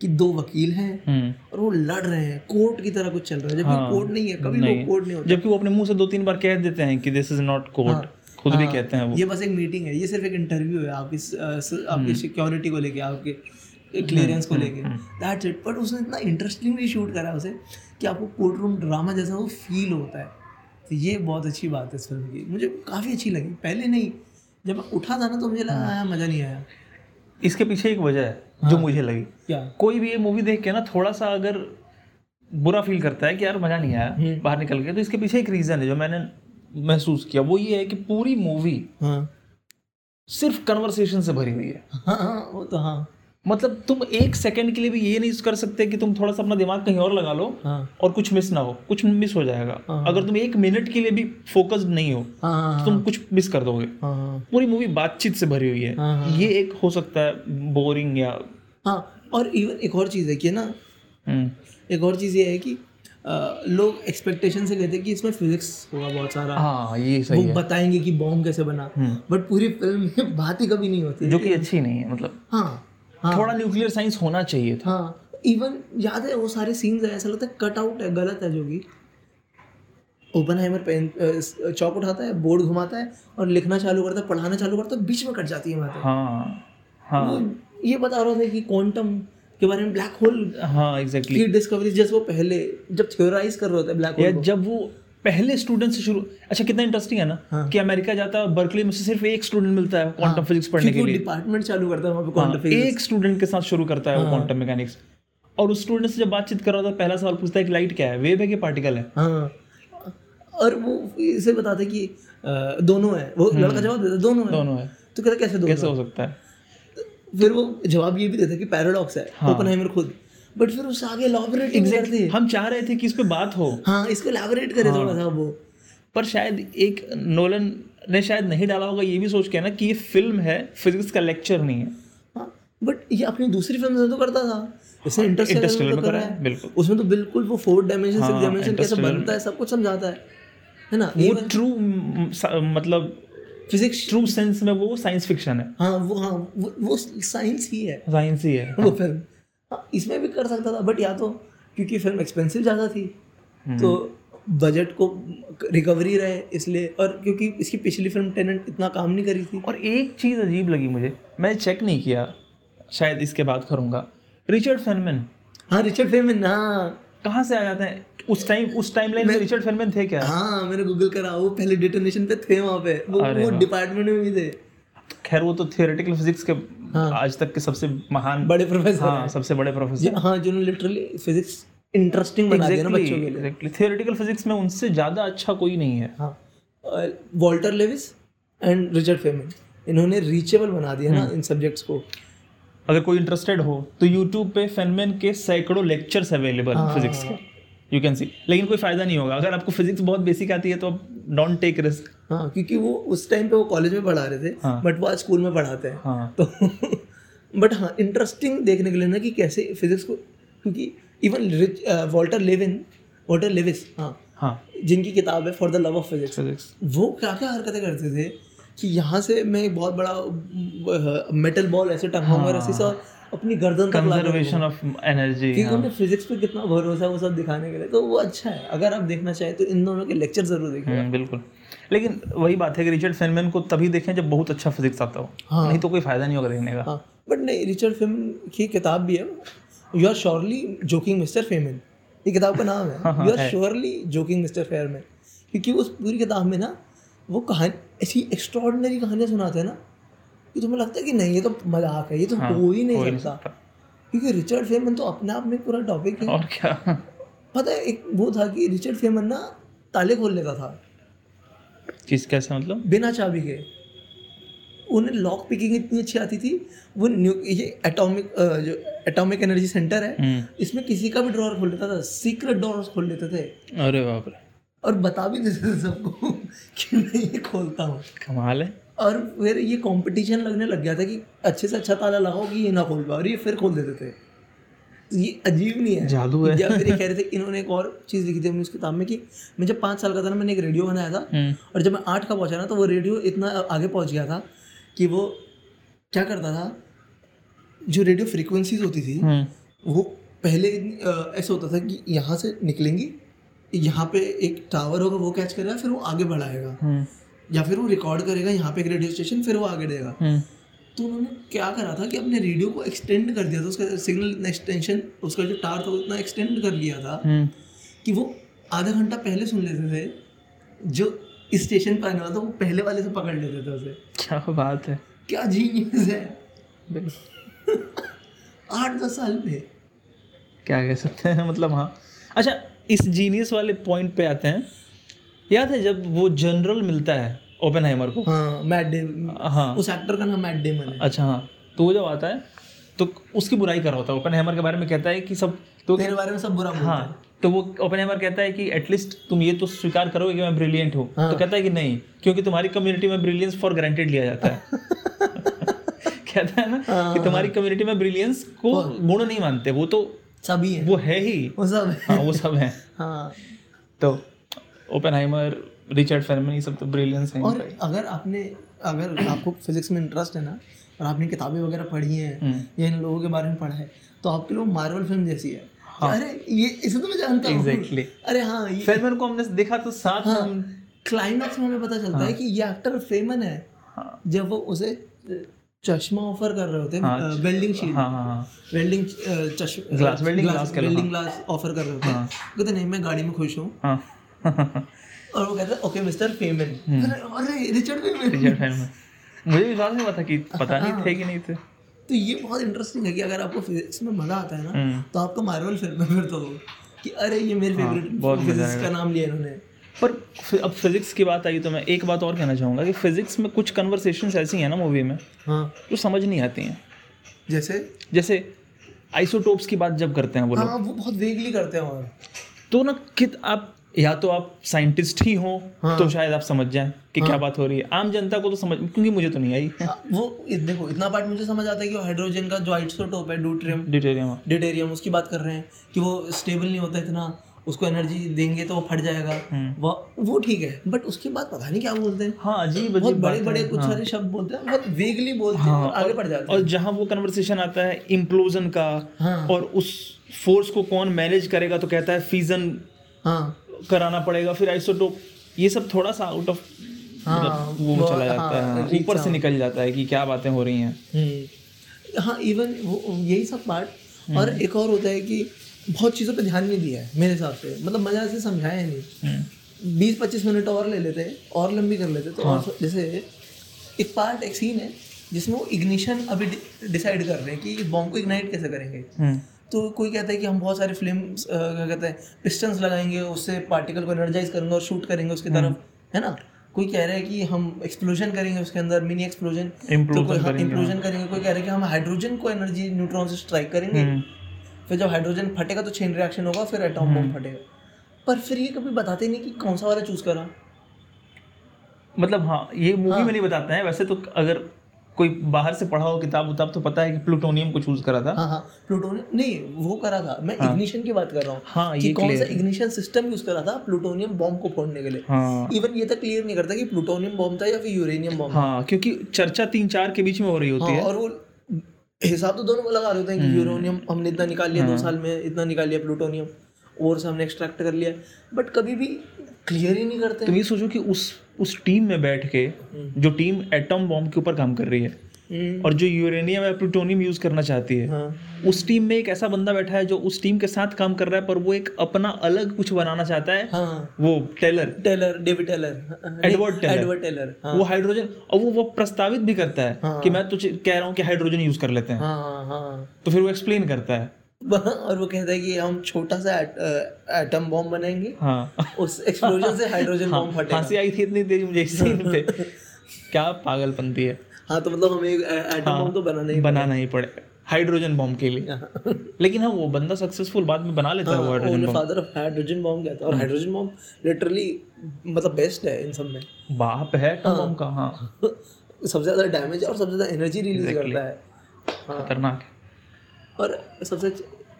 कि दो वकील हैं हम्म। और वो लड़ रहे हैं कोर्ट की तरह कुछ चल रहा है। जबकि हाँ, कोर्ट नहीं है कभी नहीं। वो कोर्ट नहीं होता। जबकि वो अपने मुँह से दो तीन बार कह देते हैं कि दिस इज़ नॉट कोर्ट खुद भी हाँ, कहते हैं वो। ये बस एक मीटिंग है ये सिर्फ़ एक इंटरव्यू है आपकी आपकी हम्म। सिक्योरिटी को लेके आपके क्लियरेंस को लेके। दैट्स इट बट उसने इतना इंटरेस्टिंगली शूट करा उसे कि आपको कोर्ट रूम ड्रामा जैसा वो फील होता है। तो ये बहुत अच्छी बात है इस फ़िल्म की। मुझे काफ़ी अच्छी लगी। पहले नहीं जब उठा था ना तो मुझे लगा हाँ। आया मज़ा नहीं आया इसके पीछे एक वजह है हाँ। जो मुझे लगी क्या कोई भी ये मूवी देख के ना थोड़ा सा अगर बुरा फील करता है कि यार मज़ा नहीं आया हम्म। बाहर निकल के तो इसके पीछे एक रीजन है जो मैंने महसूस किया वो ये है कि पूरी मूवी हाँ सिर्फ़ कन्वर्सेशन से भरी हुई है हाँ हाँ वो तो हाँ मतलब तुम एक सेकंड के लिए भी ये नहीं कर सकते कि तुम थोड़ा सा अपना दिमाग कहीं और लगा लो हाँ। और कुछ मिस ना हो। कुछ मिस हो जाएगा। हाँ। अगर तुम एक मिनट के लिए भी फोकस्ड नहीं हो हाँ हाँ तो तुम कुछ मिस कर दोगे। हाँ हाँ। पूरी मूवी बातचीत से भरी हुई है। हाँ, हाँ। ये एक हो सकता है बोरिंग या हाँ और इवन एक और चीज़ है कि ना हम्म, एक और चीज़ ये है कि लोग एक्सपेक्टेशन से कहते हैं कि इसमें फिजिक्स होगा बहुत सारा। हाँ ये वो सही है। बताएँगे कि बॉम्ब कैसे बना। हम्म, बट पूरी फ़िल्म में बात ही कभी नहीं होती जो कि अच्छी नहीं है मतलब। हाँ। हाँ। थोड़ा न्यूक्लियर साइंस होना चाहिए था। हाँ। इवन याद है वो सारे सीन्स है ऐसा लगता है कट आउट है गलत है जो कि ओपन हैमर पेन चौक उठाता है बोर्ड घुमाता है और लिखना चालू करता है पढ़ाना चालू करता है बीच में कट जाती है बातें। हाँ हाँ। ये बता रहा था कि क्वांटम के बारे में ब्लैक होल हाँ एग्जैक्टली की डिस्कवरी जैसे वो पहले जब थियोराइज कर रहे होते हैं ब्लैक होल जब वो पहले स्टूडेंट से शुरू अच्छा कितना इंटरेस्टिंग है ना हाँ। कि अमेरिका जाता है बर्कली में से सिर्फ़ एक स्टूडेंट मिलता है क्वांटम फिजिक्स पढ़ने के लिए। डिपार्टमेंट चालू करता है वहाँ पे हाँ, क्वांटम फिजिक्स एक स्टूडेंट के साथ शुरू करता है वो क्वांटम मैकेनिक्स और उस स्टूडेंट से जब बातचीत कर रहा होता है पहला सवाल पूछता है कि लाइट क्या है? वेव है कि पार्टिकल है? हाँ। और वो इसे बताते कि दोनों है। वो लड़का जवाब देता है, दोनों है। हम्म। दोनों है। तो कहता कैसे दोनों कैसे हो? सकता है? फिर वो जवाब ये भी देता है कि पैराडॉक्स है ओपनहाइमर खुद। बट फिर उससे आगे एलॉबरेट करते। हम चाह रहे थे कि इस पे बात हो। हाँ इसको एलॉबरेट करे हाँ। थोड़ा सा वो। पर शायद एक नोलन ने शायद नहीं डाला होगा ये भी सोच के ना कि ये फ़िल्म है फिजिक्स का लेक्चर नहीं है। हाँ बट ये अपनी दूसरी फ़िल्म से तो करता था। इसने इंटरस्टेलर में में तो करा है, है बिल्कुल। उसमें तो बिल्कुल वो फोर्थ डायमेंशन सिक्स हाँ, डायमेंशन कैसे बनता है सब कुछ समझाता है। है ना? वो ट्रू मतलब फिजिक्स ट्रू सेंस में वो साइंस फिक्शन है। हाँ वो हाँ वो, वो साइंस ही है। साइंस ही है। वो फ़िल्म हाँ इसमें भी कर सकता था बट या तो क्योंकि फ़िल्म एक्सपेंसिव ज़्यादा थी हम्म। तो बजट को रिकवरी रहे इसलिए और क्योंकि इसकी पिछली फ़िल्म टेनेंट इतना काम नहीं करी थी। और एक चीज़ अजीब लगी मुझे मैं चेक नहीं किया शायद इसके बाद करूँगा। रिचर्ड फेनमैन हाँ रिचर्ड फेमिन हाँ। कहाँ से आ जाते हैं उस टाइम उस टाइम लाइन में रिचर्ड फेनमैन थे क्या? हाँ मैंने गूगल करा वो पहले डिटोनेशन पे थे वहाँ पे वो वो डिपार्टमेंट में भी थे। खैर वो तो थियोरेटिकल फिजिक्स के हाँ। आज तक के सबसे महान बड़े प्रोफेसर हाँ सबसे बड़े प्रोफेसर हाँ जिन्होंने लिटरली फिजिक्स इंटरेस्टिंग बना दिया ना बच्चों के लिए। एग्जैक्टली थियोरेटिकल फिजिक्स में उनसे ज़्यादा अच्छा कोई नहीं है। हाँ। Walter Lewis and Richard Feynman इन्होंने रीचेबल बना दिया हम्म। ना इन सब्जेक्ट्स को। अगर कोई इंटरेस्टेड हो तो यूट्यूब पे फेनमेन के सैकड़ों लेक्चर्स अवेलेबल हाँ। फिजिक्स के। यू कैन सी लेकिन कोई फ़ायदा नहीं होगा। अगर आपको फिजिक्स बहुत बेसिक आती है तो आप डोंट टेक रिस्क हाँ क्योंकि वो उस टाइम पे वो कॉलेज में पढ़ा रहे थे हाँ। बट वो आज स्कूल में पढ़ाते हैं। हाँ। तो बट हाँ इंटरेस्टिंग देखने के लिए ना कि कैसे फिजिक्स को क्योंकि even rich Walter Lewin Walter Lewis हाँ हाँ। जिनकी किताब है for the love of physics physics वो क्या क्या हरकतें करते थे कि यहाँ से मैं एक बहुत बड़ा मेटल बॉल ऐसे टंगाऊँगा हाँ। रस्सी से अपनी गर्दन कंजर्वेशन ऑफ़ एनर्जी क्योंकि उन्हें फिजिक्स पे कितना भरोसा है वो सब दिखाने के लिए तो वो अच्छा है। अगर आप देखना चाहें तो इन दोनों के लेक्चर ज़रूर देखिए हम्म, बिल्कुल। लेकिन वही बात है कि रिचर्ड फेनमैन को तभी देखें जब बहुत अच्छा फिजिक्स आता हो। हाँ। नहीं तो कोई फ़ायदा नहीं होगा देखने का। हाँ बट नहीं रिचर्ड फेमिन की किताब भी है। You are surely joking mister Feynman ये किताब का नाम हाँ, you are surely joking mister Feynman क्योंकि उस पूरी किताब में ना वो कहानी ऐसी एक्स्ट्रॉर्डनरी कहानियाँ सुनाते हैं ना कि तुम्हें लगता है कि नहीं ये तो मज़ाक है ये तो हाँ, हो नहीं ही नहीं सकता। क्योंकि रिचर्ड फेमन तो अपने आप में पूरा टॉपिक है और क्या? पता है एक वो था कि रिचर्ड फेमन ना ताले खोल लेता था। किस कैसे मतलब? बिना चाबी के। उन्हें लॉक पिकिंग इतनी अच्छी आती थी। वो न्यू ये एटॉमिक जो एटॉमिक एनर्जी सेंटर है हम्म, इसमें किसी का भी ड्रॉर खोल लेता था सीक्रेट ड्रॉर खोल लेते थे। अरे बाप रे। और बता भी देते थे सबको कि मैं ये खोलता हूँ। कमाल है। और फिर ये कंपटीशन लगने लग गया था कि अच्छे से अच्छा ताला लगाओ कि ये ना खोल पाओ और ये फिर खोल देते थे। ये अजीब नहीं है। जादू है। फिर ये कह रहे थे इन्होंने एक और चीज़ लिखी थी उस किताब में कि मैं जब पाँच साल का था ना मैंने एक रेडियो बनाया था हम्म। और जब मैं आठ का पहुँचा ना तो वो रेडियो इतना आगे पहुँच गया था कि वो क्या करता था जो रेडियो फ्रीक्वेंसीज होती थी हम्म। वो पहले ऐसा होता था कि यहाँ से निकलेंगी यहाँ पे एक टावर होगा वो कैच करेगा फिर वो आगे बढ़ाएगा। हम्म। या फिर वो रिकॉर्ड करेगा यहाँ पे एक रेडियो स्टेशन फिर वो आगे देगा तो उन्होंने क्या करा था कि अपने रेडियो को एक्सटेंड कर दिया था उसका सिग्नल इतना एक्सटेंशन उसका जो टावर था वो इतना एक्सटेंड कर लिया था हम्म। कि वो आधा घंटा पहले सुन लेते थे जो इस स्टेशन पर आने वाला था वो पहले वाले से पकड़ लेते थे उसे। क्या बात है। क्या जीनियस है। आठ दस साल में क्या कह सकते हैं मतलब हाँ। अच्छा इस जीनियस वाले पॉइंट पे आते हैं। याद है जब वो जनरल मिलता है ओपेनहाइमर को। हाँ मैट डे हाँ उस एक्टर का नाम मैट डेमन है। अच्छा हाँ। तो वो जब आता है तो उसकी बुराई कर रहा होता है। ओपेनहाइमर के बारे में कहता है कि सब तो तेरे बारे में सब बुरा हैं हाँ। तो वो ओपेनहाइमर कहता है कि एटलीस्ट तुम ये तो स्वीकार करोगे कि मैं ब्रिलियंट हूँ। हाँ। तो कहता है कि नहीं क्योंकि तुम्हारी कम्युनिटी में ब्रिलियंस फॉर ग्रांटेड लिया जाता है। कहता है ना हाँ। कि तुम्हारी कम्युनिटी में ब्रिलियंस को गुण नहीं मानते। वो तो सभी है। वो है ही। वो सब है। हाँ वो सब है। हाँ। तो ओपेनहाइमर रिचर्ड फेरमैन ये सब तो ब्रिलियंस हैं और अगर आपने अगर आपको फिजिक्स में इंटरेस्ट है ना और आपने किताबें वगैरह पढ़ी हैं हम्म। या इन लोगों के बारे में पढ़ा है तो आपके लिए मार्वल फ़िल्म जैसी है। अरे ये इसे तो मैं जानता हूँ। Exactly. अरे हाँ ये फेरमैन को हमने देखा तो साथ में। हम क्लाइमैक्स में हमें पता चलता है कि ये एक्टर फेमन है हाँ। जब वो उसे चश्मा ऑफ़र कर रहे होते हैं वेल्डिंग शीट हाँ हाँ हाँ। वेल्डिंग चश्मा वेल्डिंग ग्लास ऑफ़र कर रहे होते हैं। हाँ। कहते नहीं मैं गाड़ी में खुश हूँ। हाँ। और वो कहता है. Okay mister Feynman. अरे रिचर्ड फेमन रिचर्ड फेरमैन मुझे विश्वास नहीं हुआ था कि पता नहीं थे कि नहीं थे। तो ये बहुत इंटरेस्टिंग है कि अगर आपको फिजिक्स में मज़ा आता है ना हम्म। तो आपका मार्वल फ़िल्म में फिर तो कि अरे ये मेरे फेवरेट हाँ, बहुत फिजिक्स का नाम लिया इन्होंने। पर अब फिजिक्स की बात आई तो मैं एक बात और कहना चाहूँगा कि फिजिक्स में कुछ कन्वर्सेशन ऐसी हैं ना मूवी में हाँ। जो समझ नहीं आती हैं। जैसे? जैसे आइसोटोप्स की बात जब करते हैं वो हाँ, लोग। हाँ वो बहुत वेगली करते हैं और। तो ना कित आप या तो आप साइंटिस्ट ही हो हाँ। तो शायद आप समझ जाएँ कि हाँ। क्या बात हो रही है। आम जनता को तो समझ क्योंकि मुझे तो नहीं आई। हाँ, वो देखो इतना पार्ट मुझे समझ आता है कि हाइड्रोजन का जो आइसोटोप है ड्यूट्रियम डिटेरियम डिटेरियम उसकी बात कर रहे हैं कि वो स्टेबल नहीं होता इतना उसको एनर्जी देंगे तो वो फट जाएगा। वो वो ठीक है बट उसके बाद पता नहीं क्या बोलते हैं। हाँ अजीब बहुत अजीब बड़े बड़े कुछ सारे हाँ। शब्द बोलते हैं बहुत वेगली बोलते हाँ, हैं आगे बढ़ जाते हैं। और जहाँ वो कन्वर्सेशन आता है इम्प्लोजन का हाँ। और उस फोर्स को कौन मैनेज करेगा तो कहता है फीजन हाँ। कराना पड़ेगा फिर आइसोटोप ये सब थोड़ा सा आउट ऑफ़ हाँ वो चला जाता है हाँ, ऊपर से निकल जाता है कि क्या बातें हो रही हैं। हम्म। हाँ इवन यही सब पार्ट और एक और होता है कि बहुत चीज़ों पे ध्यान नहीं दिया है मेरे हिसाब से। मतलब मज़ा से समझाया नहीं। हम्म, बीस पच्चीस मिनट और ले लेते और लंबी कर लेते तो हाँ। जैसे एक पार्ट एक सीन है जिसमें वो इग्निशन अभी डिसाइड कर रहे हैं कि बॉम्ब को इग्नाइट कैसे करेंगे। हम्म, तो कोई कहता है कि हम बहुत सारे फ़िल्म क्या कहते हैं पिस्टन्स लगाएँगे उससे पार्टिकल को एनर्जाइज करेंगे और शूट करेंगे उसकी तरफ़ है ना? कोई कह रहा है कि हम एक्सप्लोजन करेंगे उसके अंदर मिनी एक्सप्लोजन तो कोई करेंगे, इम्प्लोजन करेंगे कोई कह रहा है कि हम हाइड्रोजन को एनर्जी न्यूट्रॉन से स्ट्राइक करेंगे। हम्म। फिर जब हाइड्रोजन फटेगा तो चेन रिएक्शन होगा फिर एटॉम बम फटेगा। पर फिर ये कभी बताते नहीं कि कौन सा वाला चूज़ करा। मतलब हाँ ये मूवी हाँ. में नहीं बताते हैं वैसे तो अगर कोई बाहर से पढ़ा हो किताब उताब तो पता है कि प्लूटोनियम को चूज़ करा था। हाँ हाँ। प्लूटोनियम नहीं वो करा था। मैं इग्निशन की बात कर रहा हूँ हाँ कि ये कौन सा clear है। इग्निशन सिस्टम यूज़ करा था प्लूटोनियम बॉम्ब को फोड़ने के लिए। हाँ। इवन ये तक क्लियर नहीं करता कि प्लूटोनियम बॉम्ब था या फिर यूरेनियम बॉम्ब हाँ क्योंकि चर्चा तीन चार के बीच में हो रही होती हाँ, है। और वो हिसाब तो दोनों को लगा रहे होते हैं कि यूरेनियम हमने इतना निकाल लिया दो साल में इतना निकाल लिया प्लूटोनियम। और से हमने एक्सट्रैक्ट कर लिया। बट कभी भी क्लियर ही नहीं करते। तुम ये सोचो कि उस उस टीम में बैठ के जो टीम एटम बॉम्ब के ऊपर काम कर रही है हम्म, और जो यूरेनियम या प्लूटोनियम यूज़ करना चाहती है हाँ। उस टीम में एक ऐसा बंदा बैठा है जो उस टीम के साथ काम कर रहा है पर वो एक अपना अलग कुछ बनाना चाहता है। हाँ। वो Teller. Teller David Teller. Edward Teller. Edward Teller हाँ। वो हाइड्रोजन और वो वो प्रस्तावित भी करता है हाँ। कि मैं तुझे कह रहा हूँ कि हाइड्रोजन यूज़ कर लेते हैं। हाँ हाँ हाँ। तो फिर वो एक्सप्लेन करता है। और वो कहता है कि हम छोटा सा एटम बॉम्ब बनाएँगे। हाँ। उस एक्सप्लोजन से हाइड्रोजन बॉम्ब फटेगा। हँसी आई थी इतनी तेज मुझे इस सीन पे क्या पागलपंती है। हाँ तो मतलब हमें एटम बॉम्ब तो बनाना ही बनाना ही पड़े हाइड्रोजन बॉम्ब के लिए। लेकिन हाँ वो बंदा सक्सेसफुल बाद में बना लेता है वो हाइड्रोजन उन्हें फादर ऑफ़ हाइड्रोजन बॉम्ब कहता है। और हाइड्रोजन बॉम्ब लिटरली मतलब बेस्ट है इन सब में। बाप है एटम बॉम्ब का हाँ। सबसे ज़्यादा डैमेज और सबसे ज़्यादा एनर्जी रिलीज़ करता है। खतरनाक है। और सबसे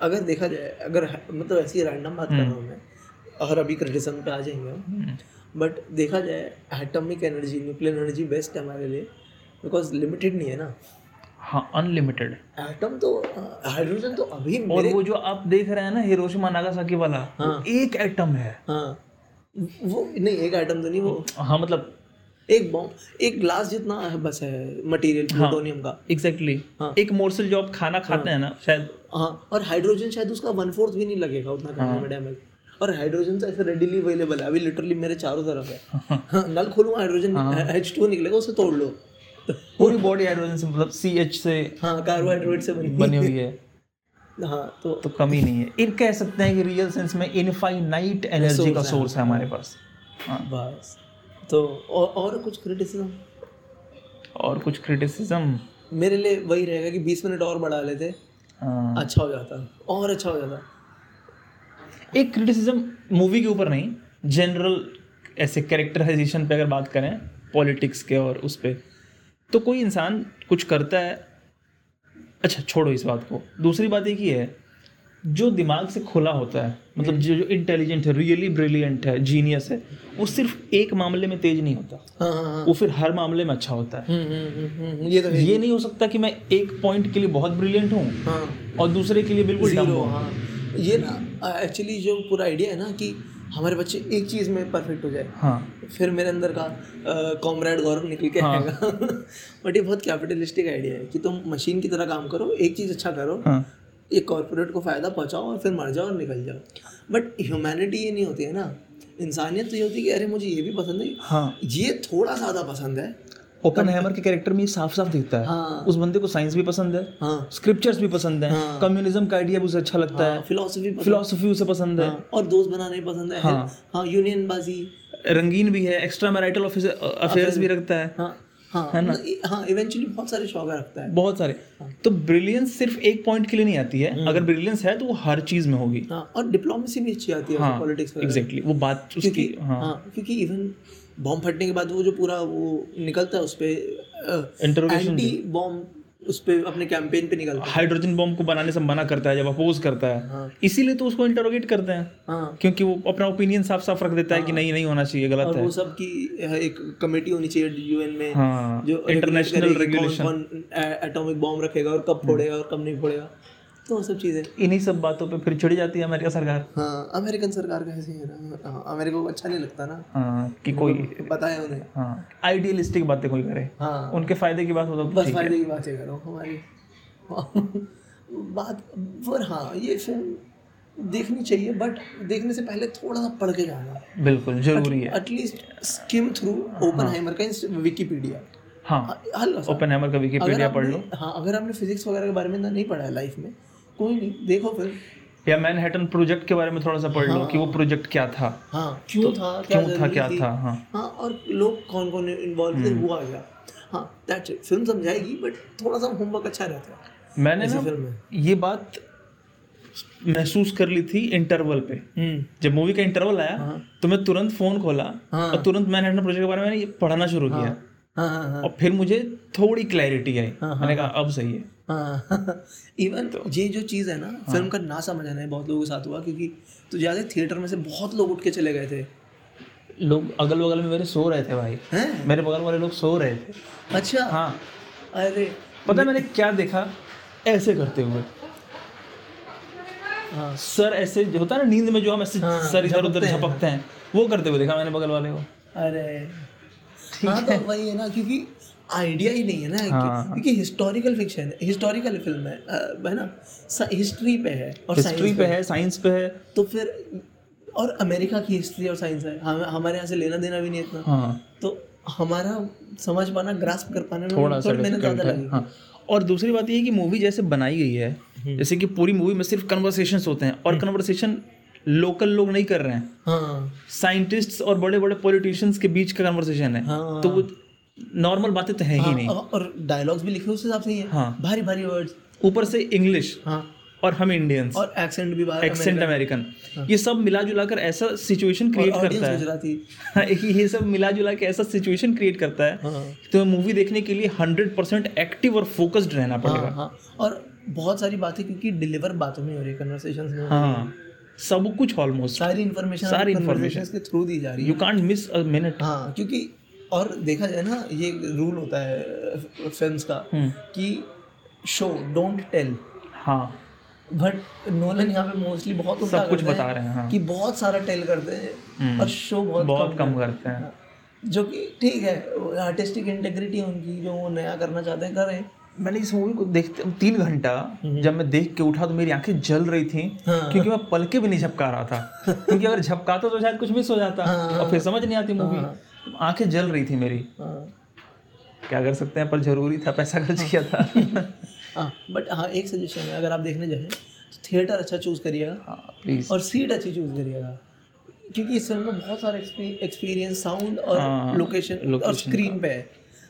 अगर देखा जाए अगर मतलब ऐसी रैंडम बात कर रहा हूँ मैं अगर अभी क्रिटिसिज्म पे आ जाएँगे हम बट देखा जाए atomic energy nuclear energy best है हमारे लिए बिकॉज़ लिमिटेड नहीं है ना। हाँ अनलिमिटेड एटम तो हाइड्रोजन तो अभी और वो जो आप देख रहे हैं ना हिरोशिमा नागासाकी वाला वो एक एटम है। हाँ। वो नहीं एक आइटम तो नहीं वो हाँ मतलब एक बॉम्ब एक ग्लास जितना है बस है मटेरियल प्लूटोनियम हाँ, का। Exactly exactly. हाँ। एक मोर्सल जो आप खाना खाते हाँ, हैं ना शायद हाँ और हाइड्रोजन शायद उसका वन फोर्थ भी नहीं लगेगा उतना करने में डैमेज और हाइड्रोजन तो ऐसे रेडिली अवेलेबल है अभी लिटरली मेरे चारों तरफ़ है। हाँ, नल खोलूँगा हाइड्रोजन एच टू निकलेगा उसे तोड़ लो। पूरी बॉडी हाइड्रोजन से मतलब सी एच से हाँ कार्बोहाइड्रेट से बनी। बनी हुई है। हाँ तो तो कमी नहीं है। इन कह सकते हैं कि रियल सेंस में इनफाइनाइट एनर्जी का सोर्स है। हमारे पास। हाँ। बस। तो और, और कुछ क्रिटिसिज्म और कुछ क्रिटिसिज्म मेरे लिए वही रहेगा कि 20 मिनट और बढ़ा लेते। अच्छा हो जाता और अच्छा हो जाता। एक क्रिटिसिज्म मूवी के ऊपर नहीं जनरल ऐसे कैरेक्टराइजेशन पे अगर बात करें पॉलिटिक्स के और उस पर तो कोई इंसान कुछ करता है अच्छा छोड़ो इस बात को। दूसरी बात एक ही है जो दिमाग से खुला होता है मतलब जो जो इंटेलिजेंट है रियली ब्रिलियंट है जीनियस है वो सिर्फ़ एक मामले में तेज नहीं होता। हाँ हाँ हाँ। वो फिर हर मामले में अच्छा होता है। हम्म, हम्म, हम्म, हम्म, ये तो ये नहीं हो सकता कि मैं एक पॉइंट के लिए बहुत ब्रिलियंट हूँ हाँ। और दूसरे के लिए बिल्कुल डम हूँ। हाँ। ये ना एक्चुअली जो पूरा आइडिया है ना कि हमारे बच्चे एक चीज़ में परफेक्ट हो जाए। हाँ। फिर मेरे अंदर का कॉमरेड गौरव निकल के आएगा। बट ये बहुत कैपिटलिस्टिक आइडिया है कि तुम मशीन की तरह काम करो एक चीज़ अच्छा करो। हाँ। एक कॉर्पोरेट को फ़ायदा पहुँचाओ और फिर मर जाओ और निकल जाओ। बट ह्यूमैनिटी ये नहीं होती है ना। इंसानियत तो ये होती है कि अरे मुझे ये भी पसंद है। हाँ। ये थोड़ा ज़्यादा पसंद है। ओपन हैमर के कैरेक्टर में ये साफ़ साफ़ दिखता है। हाँ। उस बंदे को साइंस भी पसंद है। हाँ। स्क्रिप्चर्स भी पसंद है। हाँ। कम्युनिज्म का आइडिया भी उसे अच्छा लगता हाँ, है। फिलोसफी फिलोसफी उसे पसंद है। हाँ, और दोस्त बनाने पसंद है। हाँ। हाँ यूनियन बाजी। रंगीन भी है। एक्स्ट्रा मैरिटल अफेयर्स भी रखता है। हाँ। हाँ हाँ इवेंचुअली बहुत सारे शौक रखता है। बहुत सारे। तो ब्रिलियंस सिर्फ़ एक पॉइंट के लिए नहीं आती है। अगर ब्रिलियंस है तो वो हर चीज़ में होगी। हाँ और डिप्लोमेसी भी अच्छी आती है हाँ पॉलिटिक्स एग्जैक्टली वो बात उसकी क्योंकि हाँ। हाँ क्योंकि इवन बॉम्ब फटने के बाद वो जो पूरा वो निकलता है उस पर एंटी बॉम्ब उस पे अपने कैंपेन पे निकलता है। हाइड्रोजन बॉम्ब को बनाने से मना करता है जब अपोज करता है। हाँ। इसीलिए तो उसको इंटरोगेट करते हैं। हाँ। क्योंकि वो अपना ओपिनियन साफ़ साफ़ रख देता हाँ। है। कि नहीं नहीं होना चाहिए गलत और है। वो सब की एक कमेटी होनी चाहिए यूएन में हाँ जो इंटरनेशनल रेगुलेशन एटॉमिक बॉम्ब रखेगा और कब फोड़ेगा और कब नहीं फोड़ेगा। वो सब चीज़ें। इन्हीं सब बातों पे फिर चिढ़ जाती है अमेरिका सरकार। हाँ अमेरिकन सरकार का ऐसे ही है ना। हाँ, अमेरिका को अच्छा नहीं लगता ना। हाँ कि कोई पता है उन्हें। हाँ आइडियलिस्टिक बातें कोई करे। हाँ। उनके फ़ायदे की बात हो तो बस है। फ़ायदे की बातें करो हमारी। बात पर हाँ ये फ़िल्म देखनी चाहिए बट देखने से पहले थोड़ा सा पढ़ के जाना। बिल्कुल ज़रूरी है। At least skim through Oppenheimer का विकीपीडिया हाँ हल्का ओपन हैमर का विकीपीडिया पढ़ लो। हाँ अगर आपने फिजिक्स वगैरह के बारे में ना नहीं पढ़ा है लाइफ में कोई नहीं देखो फिर। या मैनहट्टन प्रोजेक्ट के बारे में थोड़ा सा पढ़ लो कि वो प्रोजेक्ट क्या था। हाँ क्यों था क्या क्यों था क्या था? हाँ। हाँ और लोग कौन कौन इन्वॉल्व थे हुआ क्या हाँ दैट्स इट फ़िल्म समझाएगी बट थोड़ा सा होमवर्क अच्छा रहता है। मैंने ना फ़िल्म है ये बात महसूस कर ली थी इंटरवल पे। हम्म। जब मूवी का इंटरवल आया हाँ। तो मैं तुरंत फ़ोन खोला हाँ। और तुरंत मैनहट्टन प्रोजेक्ट के बारे में मैंने पढ़ना शुरू किया। हाँ। हाँ हाँ और फिर मुझे थोड़ी क्लैरिटी आई। हाँ, मैंने कहा अब सही है। हाँ। इवन ये जो चीज़ है ना हाँ. फ़िल्म का ना समझ आना है बहुत लोगों के साथ हुआ क्योंकि तो ज़्यादा थिएटर में से बहुत लोग उठ के चले गए थे। लोग अगल बगल में मेरे सो रहे थे भाई। हैं? मेरे बगल वाले लोग सो रहे थे। अच्छा। हाँ। अरे। पता मैंने क्या देखा? ऐसे करते हुए। हाँ। सर ऐसे जो होता है ना नींद में जो हम ऐसे हाँ, सर इधर उधर झपकते हैं। वो करते हुए देखा मैंने बगल वाले को। अरे। ठीक हाँ। है तो वही है ना क्योंकि आइडिया ही नहीं है ना हाँ। क्योंकि हिस्टोरिकल फिक्शन है हिस्टोरिकल फ़िल्म है है ना? हिस्ट्री पे है और हिस्ट्री पे है साइंस पे है। तो फिर और अमेरिका की हिस्ट्री और साइंस है। हम हमारे यहाँ से लेना देना भी नहीं इतना। हाँ। तो हमारा समझ पाना ग्रास्प कर पाने थोड़ा सा मेहनत ज़्यादा लगी हाँ। और दूसरी बात ये है कि मूवी जैसे बनाई गई है जैसे कि पूरी मूवी में सिर्फ़ कन्वर्सेशन होते हैं और कन्वर्सेशन लोकल लोग नहीं कर रहे हैं। हाँ। साइंटिस्ट्स और बड़े बड़े पॉलिटिशियंस के बीच का कन्वर्सेशन है। हाँ। तो वो नॉर्मल बातें तो है ही नहीं। और डायलॉग्स भी लिखे उस हिसाब से ही है। हाँ। भारी भारी वर्ड्स ऊपर से इंग्लिश हाँ। और हम इंडियंस और एक्सेंट भी बाहर एक्सेंट अमेरिकन ये सब मिला जुला कर ऐसा सिचुएशन क्रिएट करता है। गुजराती। हाँ, ये सब मिला जुला के ऐसा सिचुएशन क्रिएट करता है। हाँ। तो मूवी देखने के लिए हंड्रेड परसेंट एक्टिव और फोकस्ड रहना पड़ेगा। हाँ। हाँ और बहुत सारी बातें क्योंकि डिलीवर बातों में हो रही है कन्वर्सेशंस में हाँ सब कुछ ऑलमोस्ट सारी इन्फॉर्मेशन सारी इन्फॉर्मेशन के थ्रू दी जा रही है। You can't miss a minute हाँ क्योंकि और देखा जाए ना ये रूल होता है फिल्म्स का हम्म। कि शो डोंट टेल हाँ। बट नोलन यहाँ पे मोस्टली बहुत सब कुछ बता रहे हैं हाँ। कि बहुत सारा टेल करते हैं और शो बहुत बहुत कम कम करते हैं। जो कि ठीक है आर्टिस्टिक इंटेग्रिटी उनकी जो वो नया करना चाहते हैं करें। मैंने इस मूवी को देखते तीन घंटा जब मैं देख के उठा तो मेरी आँखें जल रही थी हाँ। क्योंकि मैं पलके भी नहीं झपका रहा था। क्योंकि अगर झपकाता तो शायद कुछ मिस हो जाता। और फिर समझ नहीं आती मूवी आँखें जल रही थी मेरी। हाँ। क्या कर सकते हैं पर ज़रूरी था पैसा खर्च किया था। हाँ बट हाँ एक सजेशन है अगर आप देखने जाएँ तो थिएटर अच्छा चूज़ करिएगा। हाँ प्लीज़ और सीट अच्छी चूज़ करिएगा। क्योंकि इस फ़िल्म में बहुत सारा एक्सपीरियंस साउंड और हाँ, लोकेशन और स्क्रीन पे। है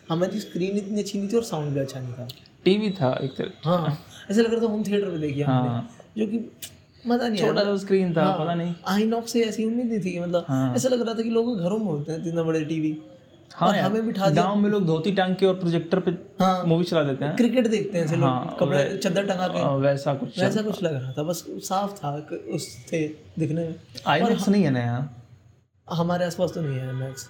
हमारी स्क्रीन इतनी अच्छी नहीं थी और साउंड भी अच्छा नहीं था। टीवी था एक तरह। हाँ ऐसा लग रहा था होम थिएटर पे देखिए हमने। हाँ। जो कि मज़ा नहीं छोटा सा स्क्रीन था पता नहीं। आईनॉक्स से ऐसी उम्मीद नहीं थी मतलब हाँ। ऐसा लग रहा था कि लोग घरों में होते हैं इतना बड़े टीवी हाँ और हमें बिठा दिया। गाँव में लोग धोती टांग के और प्रोजेक्टर पे हाँ। मूवी चला देते हैं। क्रिकेट देखते हैं ऐसे हाँ, लोग कपड़े चद्दर टंगा के। वैसा कुछ वैसा कुछ लग रहा था बस साफ़ था उस थे दिखने में। आईमैक्स नहीं है ना यहाँ? हमारे आसपास तो नहीं है मैक्स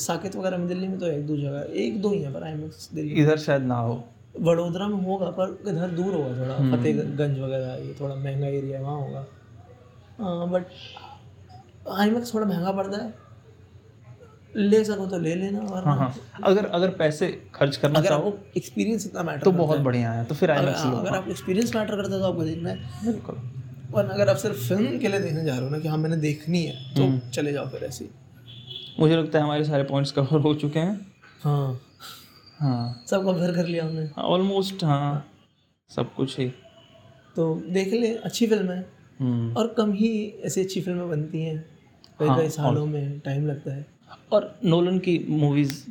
साकेत वगैरह में दिल्ली में तो एक दो जगह एक दो ही है पर आईमैक्स दिल्ली इधर शायद ना हो। वडोदरा में होगा पर इधर दूर होगा थोड़ा हम्म। फतेहगंज वगैरह ये थोड़ा महँगा एरिया वहाँ होगा। बट आई मैक्स थोड़ा महँगा पड़ता है। ले सको तो ले लेना और हाँ हाँ। अगर अगर पैसे खर्च करना अगर चाहो एक्सपीरियंस इतना मैटर तो बहुत बढ़िया है तो फिर लो अगर आपको एक्सपीरियंस मैटर करता है तो आपको देखना है। बिल्कुल। वरना अगर आप सिर्फ़ फ़िल्म के लिए देखने जा रहे हो ना कि हाँ मैंने देखनी है तो हम्म। चले जाओ फिर ऐसे मुझे लगता है हमारे सारे पॉइंट्स कवर हो चुके हैं। हाँ। हाँ। सब कवर कर लिया हमने। ऑलमोस्ट हाँ। सब कुछ ही। तो देख ले अच्छी फ़िल्म है। हम्म। और कम ही ऐसी अच्छी फ़िल्में बनती हैं। कई हाँ, कई सालों में टाइम लगता है। और नोलन की मूवीज़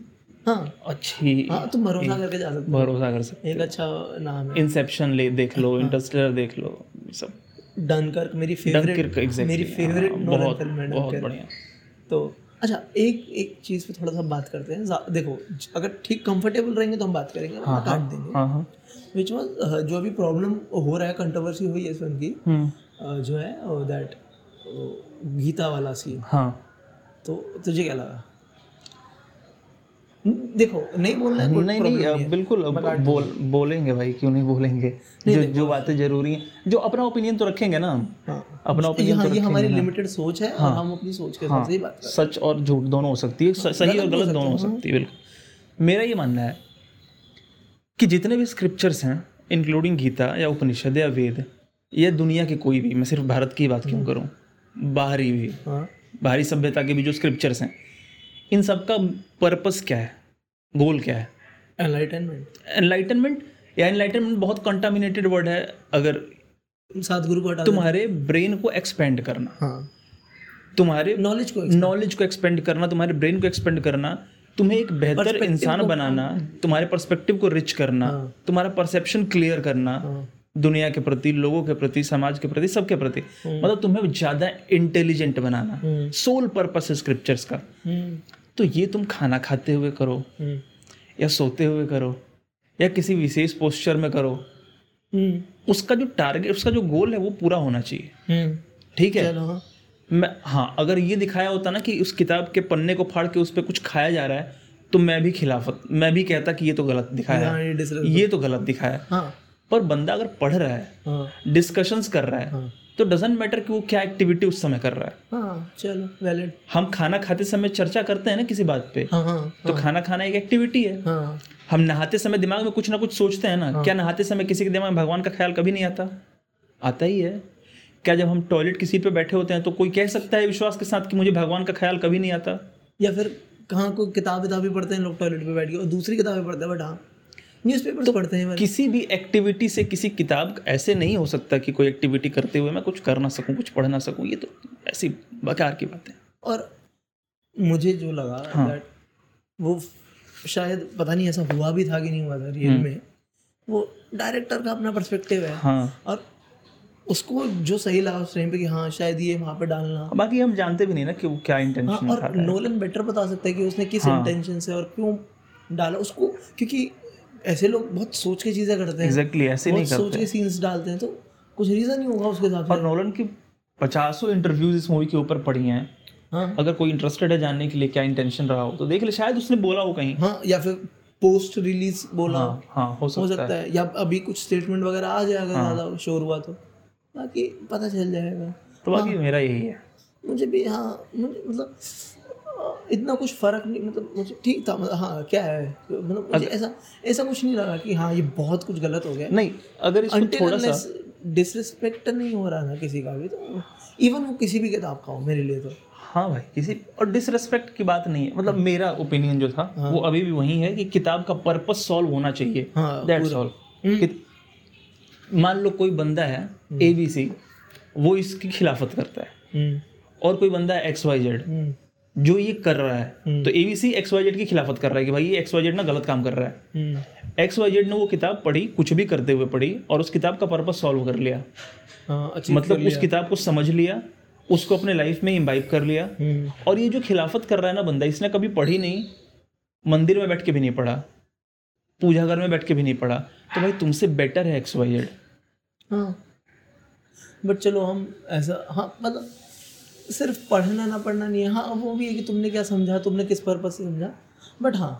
हाँ। अच्छी हाँ तुम भरोसा करके जा सकते भरोसा कर सकते एक अच्छा नाम है। इंसेप्शन ले देख लो इंटरस्टेलर देख लो सब। डनकर्क मेरी फेवरेट मेरी फेवरेट नोलन बहुत फ़िल्म है बहुत बढ़िया। तो अच्छा एक एक चीज़ पे थोड़ा सा बात करते हैं। देखो अगर ठीक कंफर्टेबल रहेंगे तो हम बात करेंगे हाँ, काट देंगे। हाँ हाँ। विच वॉज़ जो अभी प्रॉब्लम हो रहा है कंट्रोवर्सी हुई है इस फ़िल्म की हम्म। जो है दैट गीता वाला सीन हाँ। तो तुझे क्या लगा? देखो नहीं बोलना है नहीं नहीं है। बिल्कुल बोल बोलेंगे भाई क्यों नहीं बोलेंगे? नहीं, जो जो बातें ज़रूरी हैं जो अपना ओपिनियन तो रखेंगे ना हम। हाँ। अपना ओपिनियन हाँ तो ये हमारी लिमिटेड सोच है और हम अपनी सोच के हिसाब से ही बात सच और झूठ दोनों हो सकती है। सही और गलत हो दोनों हो सकती है। बिल्कुल। मेरा ये मानना है कि जितने भी स्क्रिप्चर्स हैं इंक्लूडिंग गीता या उपनिषद या वेद या दुनिया के कोई भी मैं सिर्फ़ भारत की बात क्यों करूँ? बाहरी भी। हाँ। बाहरी सभ्यता के भी जो स्क्रिप्चर्स हैं इन सब का पर्पस क्या है? गोल क्या है? एनलाइटनमेंट एनलाइटनमेंट या एनलाइटनमेंट बहुत कंटामिनेटेड वर्ड है अगर सतगुरु को तुम्हारे ब्रेन को एक्सपेंड करना। हाँ। तुम्हारे नॉलेज को नॉलेज को एक्सपेंड करना तुम्हारे ब्रेन को एक्सपेंड करना तुम्हें एक बेहतर इंसान बनाना तुम्हारे पर्सपेक्टिव को रिच करना हाँ। तुम्हारा परसेप्शन क्लियर करना हाँ। दुनिया के प्रति लोगों के प्रति समाज के प्रति सबके प्रति। मतलब तुम्हें ज़्यादा इंटेलिजेंट बनाना। हम्म। सोल पर्पस है स्क्रिप्चर्स का। हम्म। तो ये तुम खाना खाते हुए करो हम्म। या सोते हुए करो या किसी विशेष पोस्चर में करो। हम्म। उसका जो टारगेट उसका जो गोल है वो पूरा होना चाहिए। हम्म। ठीक है? चलो। मैं हाँ अगर ये दिखाया होता ना कि उस किताब के पन्ने को फाड़ के उस पर कुछ खाया जा रहा है तो मैं भी खिलाफत मैं भी कहता कि ये तो गलत दिखाया हाँ, ये ये तो गलत दिखाया हाँ। पर बंदा अगर पढ़ रहा है हाँ। डिस्कशंस कर रहा है हाँ। तो डजेंट मैटर कि वो क्या एक्टिविटी उस समय कर रहा है। हाँ चलो वैलिड हम खाना खाते समय चर्चा करते हैं ना किसी बात पे हाँ हाँ तो खाना खाना एक एक्टिविटी है। हाँ। हम नहाते समय दिमाग में कुछ ना कुछ सोचते हैं ना क्या नहाते समय किसी के दिमाग में भगवान का ख्याल कभी नहीं आता? आता ही है। क्या जब हम टॉयलेट की सीट पे बैठे होते हैं तो कोई कह सकता है विश्वास के साथ कि मुझे भगवान का ख्याल कभी नहीं आता? या फिर कहाँ कोई किताब किताबें पढ़ते हैं लोग टॉयलेट पे बैठ के और दूसरी किताबें पढ़ते हैं बट हाँ न्यूज़ पेपर तो पढ़ते हैं किसी भी एक्टिविटी से किसी किताब ऐसे नहीं हो सकता कि कोई एक्टिविटी करते हुए मैं कुछ कर ना सकूँ कुछ पढ़ ना सकूँ ये तो ऐसी बेकार की बात है। और मुझे जो लगा हाँ। वो शायद पता नहीं ऐसा हुआ भी था कि नहीं हुआ था रियल में वो डायरेक्टर का अपना पर्सपेक्टिव है। हाँ। और उसको जो सही लगा उस टाइम पे कि हाँ शायद ये वहाँ पे डालना। बाकी हम जानते भी नहीं ना कि वो क्या इंटेंशन हाँ, और नोलन बेटर बता सकता है कि उसने किस हाँ। इंटेंशन से और क्यों डाला। उसको क्योंकि ऐसे लोग बहुत सोच के चीज़ें करते हैं। एग्जैक्टली ऐसे नहीं बहुत सोच के सीन्स डालते हैं तो कुछ रीजन ही होगा उसके हिसाब और से नोलन की पचासों इंटरव्यूज़ इस मूवी के ऊपर पड़ी हैं। हाँ। अगर कोई इंटरेस्टेड है जानने के लिए क्या इंटेंशन रहा हो तो देख ले शायद उसने बोला हो कहीं। हाँ या फिर पोस्ट रिलीज़ बोला। हाँ हाँ हो सकता हो सकता है। है या अभी कुछ स्टेटमेंट वगैरह आ जाएगा हाँ। ज़्यादा शोर हुआ तो। बाकी पता चल जाएगा। तो बाकी हाँ, मेरा यही है। मुझे भी हाँ मुझे मतलब इतना कुछ फ़र्क नहीं मतलब मुझे ठीक था मतलब हाँ क्या है मतलब मुझे ऐसा ऐसा कुछ नहीं लगा कि हाँ ये बहुत कुछ गलत हो गया। नहीं अगर इसको थोड़ा सा डिसरिस्पेक्ट नहीं हो रहा ना किसी का भी तो इवन वो किसी भी किताब का हो मेरे लिए तो। हाँ भाई किसी और डिसरेस्पेक्ट की बात नहीं है मतलब हाँ। मेरा ओपिनियन जो था हाँ। वो अभी भी वही है कि किताब का पर्पस सॉल्व होना चाहिए। हाँ दैट्स ऑल मान लो कोई बंदा है ए बी सी वो इसकी खिलाफत करता है। हम्म, और कोई बंदा है एक्स वाई जेड हम्म, जो ये कर रहा है तो A B C X Y Z की खिलाफत कर रहा है कि भाई ये एक्स वाई जेड ना गलत काम कर रहा है। हम्म, एक्स वाई जेड ने वो किताब पढ़ी कुछ भी करते हुए पढ़ी और उस किताब का पर्पस सॉल्व कर लिया। हाँ मतलब उस किताब को समझ लिया उसको अपने लाइफ में इम्बाइब कर लिया। हम्म, और ये जो खिलाफत कर रहा है ना बंदा इसने कभी पढ़ी नहीं मंदिर में बैठ के भी नहीं पढ़ा पूजा घर में बैठ के भी नहीं पढ़ा। तो भाई तुमसे बेटर है एक्स वाई जेड हाँ। बट चलो हम ऐसा हाँ मतलब सिर्फ़ पढ़ना ना पढ़ना नहीं है। हाँ वो भी है कि तुमने क्या समझा तुमने किस पर्पज से समझा। बट हाँ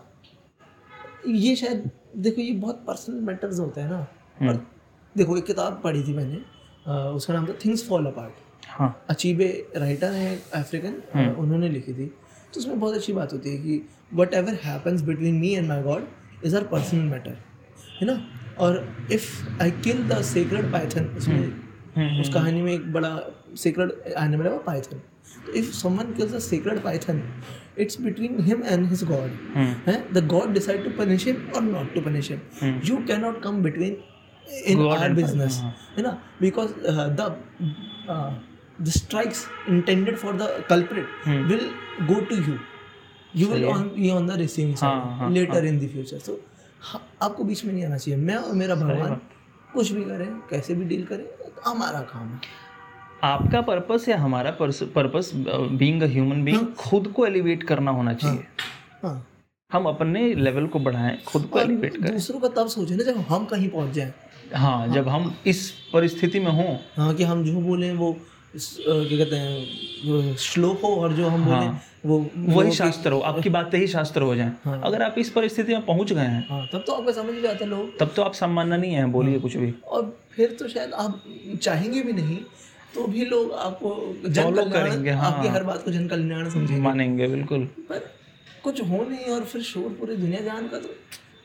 ये शायद देखो ये बहुत पर्सनल मैटर्स होते हैं ना। और देखो एक किताब पढ़ी थी मैंने उसका नाम था थिंग्स फॉल अपार्ट हाँ। अचीबे राइटर हैं अफ्रीकन उन्होंने लिखी थी। तो उसमें बहुत अच्छी बात होती है कि whatever happens between me and my god is our personal matter है ना? और if I kill the secret python उसमें उस कहानी में एक बड़ा सीक्रेट एनिमल है वो python if someone kills a secret python it's between him and his god है? The god decide to punish him और not to punish him you can not come between in our business है। ना? Because the the strikes intended for the culprit will go to you you will on, be on the receiving side later in the future so हाँ, आपको बीच में नहीं आना चाहिए। मैं और मेरा भगवान कुछ भी करें कैसे भी डील करें हमारा काम है। आपका पर्पस या हमारा purpose being a human being खुद को एलिवेट करना होना चाहिए। हाँ। हम अपने लेवल को बढ़ाएँ खुद को एलिवेट करें। दूसरों का तब सोचे ना जब हम कहीं पहुँच जाए। हाँ हाँ। जब हम इस परिस्थिति में हों। हाँ कि हम जो बोले वो क्या कहते हैं श्लोक हो और जो हम बोले वो वही शास्त्र हो। आपकी बातें ही शास्त्र हो जाएँ। अगर आप इस परिस्थिति में पहुँच गए हैं। हाँ तब तो आपको समझ आता है लोग। तब तो आप सम्माननीय हैं बोलिए कुछ भी। और फिर तो शायद आप चाहेंगे भी नहीं तो भी लोग आपको जन करेंगे, हाँ। आपकी हर बात को जन कल्याण समझेंगे। मानेंगे बिल्कुल। पर कुछ हो नहीं और फिर शोर पूरी दुनिया जान का तो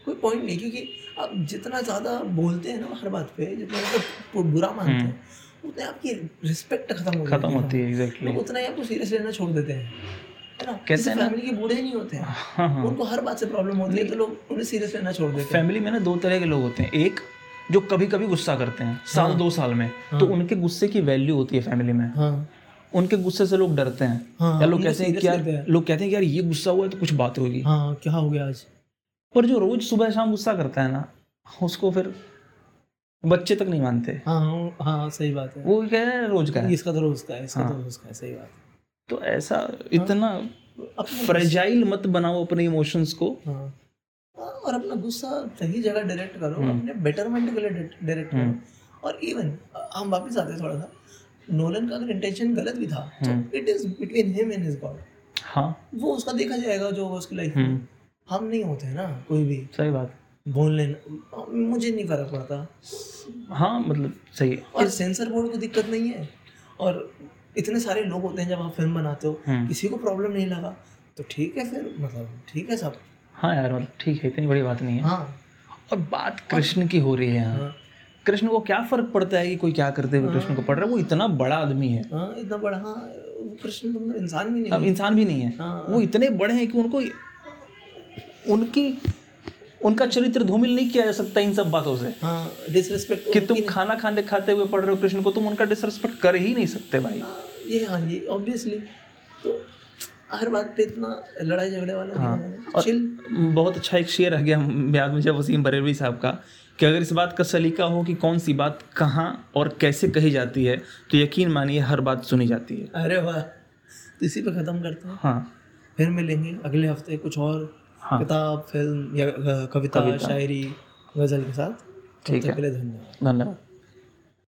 कोई पॉइंट नहीं क्योंकि आप जितना ज़्यादा बोलते हैं ना हर बात पे जितना मतलब बुरा मानते हैं उतने आपकी रिस्पेक्ट खत्म हो खत्म होती है एग्जैक्टली लोग उतना ही आपको सीरियस लेना छोड़ देते हैं है ना? कहते फैमिली के बूढ़े नहीं होते हैं। हाँ हाँ उनको हर बात से प्रॉब्लम होती है तो लोग उन्हें सीरियस लेना छोड़ देते हैं। फैमिली में ना दो तरह के लोग होते हैं। एक जो कभी कभी गुस्सा करते हैं साल हाँ, दो साल में हाँ, तो उनके गुस्से की वैल्यू होती है फैमिली में। हाँ। उनके गुस्से से लोग डरते हैं। हाँ, या लोग कहते हैं कि यार लोग कहते हैं कि यार ये गुस्सा हुआ है तो कुछ बात होगी। हाँ क्या हो गया आज? पर जो रोज सुबह शाम गुस्सा करता है ना उसको फिर बच्चे तक नहीं मानते। हाँ हाँ हाँ सही बात है। वो कह रहे हैं रोज का है। इसका तो रोज का है इसका हाँ। तो रोज का है सही बात तो ऐसा इतना फ्रेजाइल मत बनाओ अपने इमोशंस को। हाँ। हाँ, और अपना गुस्सा सही जगह डायरेक्ट करो अपने बेटरमेंट के लिए डायरेक्ट करो। और इवन हम वापस आते हैं थोड़ा सा। नोलन का अगर इंटेंशन गलत भी था तो it is between him and his God हाँ। वो उसका देखा जाएगा जो उसकी लाइफ में। हम नहीं होते हैं ना कोई भी। सही बात। बोल लेना मुझे नहीं फ़र्क पड़ता। हाँ मतलब सही है। और सेंसर बोर्ड को दिक्कत नहीं है। और इतने सारे लोग होते हैं जब आप फ़िल्म बनाते हो हम्म। किसी को प्रॉब्लम नहीं लगा तो ठीक है फिर मतलब ठीक है सब। हाँ यार मतलब ठीक है इतनी बड़ी बात नहीं है। हाँ। और बात कृष्ण की हो रही है यहाँ। हाँ। कृष्ण को क्या फ़र्क पड़ता है कि कोई क्या करते हुए कृष्ण को पढ़ रहा है? वो इतना बड़ा आदमी है। हाँ इतना बड़ा हाँ कृष्ण तो मतलब इंसान भी नहीं अब इंसान भी नहीं है। हाँ। वो इतने बड़े हैं कि उनको उनकी उनका चरित्र धूमिल नहीं किया जा सकता इन सब बातों से। हाँ डिसरिस्पेक्ट कि तुम खाना खाने खाते हुए पढ़ रहे हो कृष्ण को तुम उनका डिसरिस्पेक्ट कर ही नहीं सकते भाई। ये हाँ ये ऑब्वियसली तो हर बात पे इतना लड़ाई झगड़े वाला हाँ। और चिल बहुत अच्छा एक शेर रह गया याद मुझे वसीम बरेलवी साहब का कि अगर इस बात का सलीका हो कि कौन सी बात कहाँ और कैसे कही जाती है तो यकीन मानिए हर बात सुनी जाती है। अरे वाह तो इसी पे ख़त्म करते हैं। हाँ। फिर मिलेंगे अगले हफ़्ते कुछ और हाँ। किताब फ़िल्म या कविता कविता। शायरी गज़ल के साथ ठीक है। धन्यवाद धन्यवाद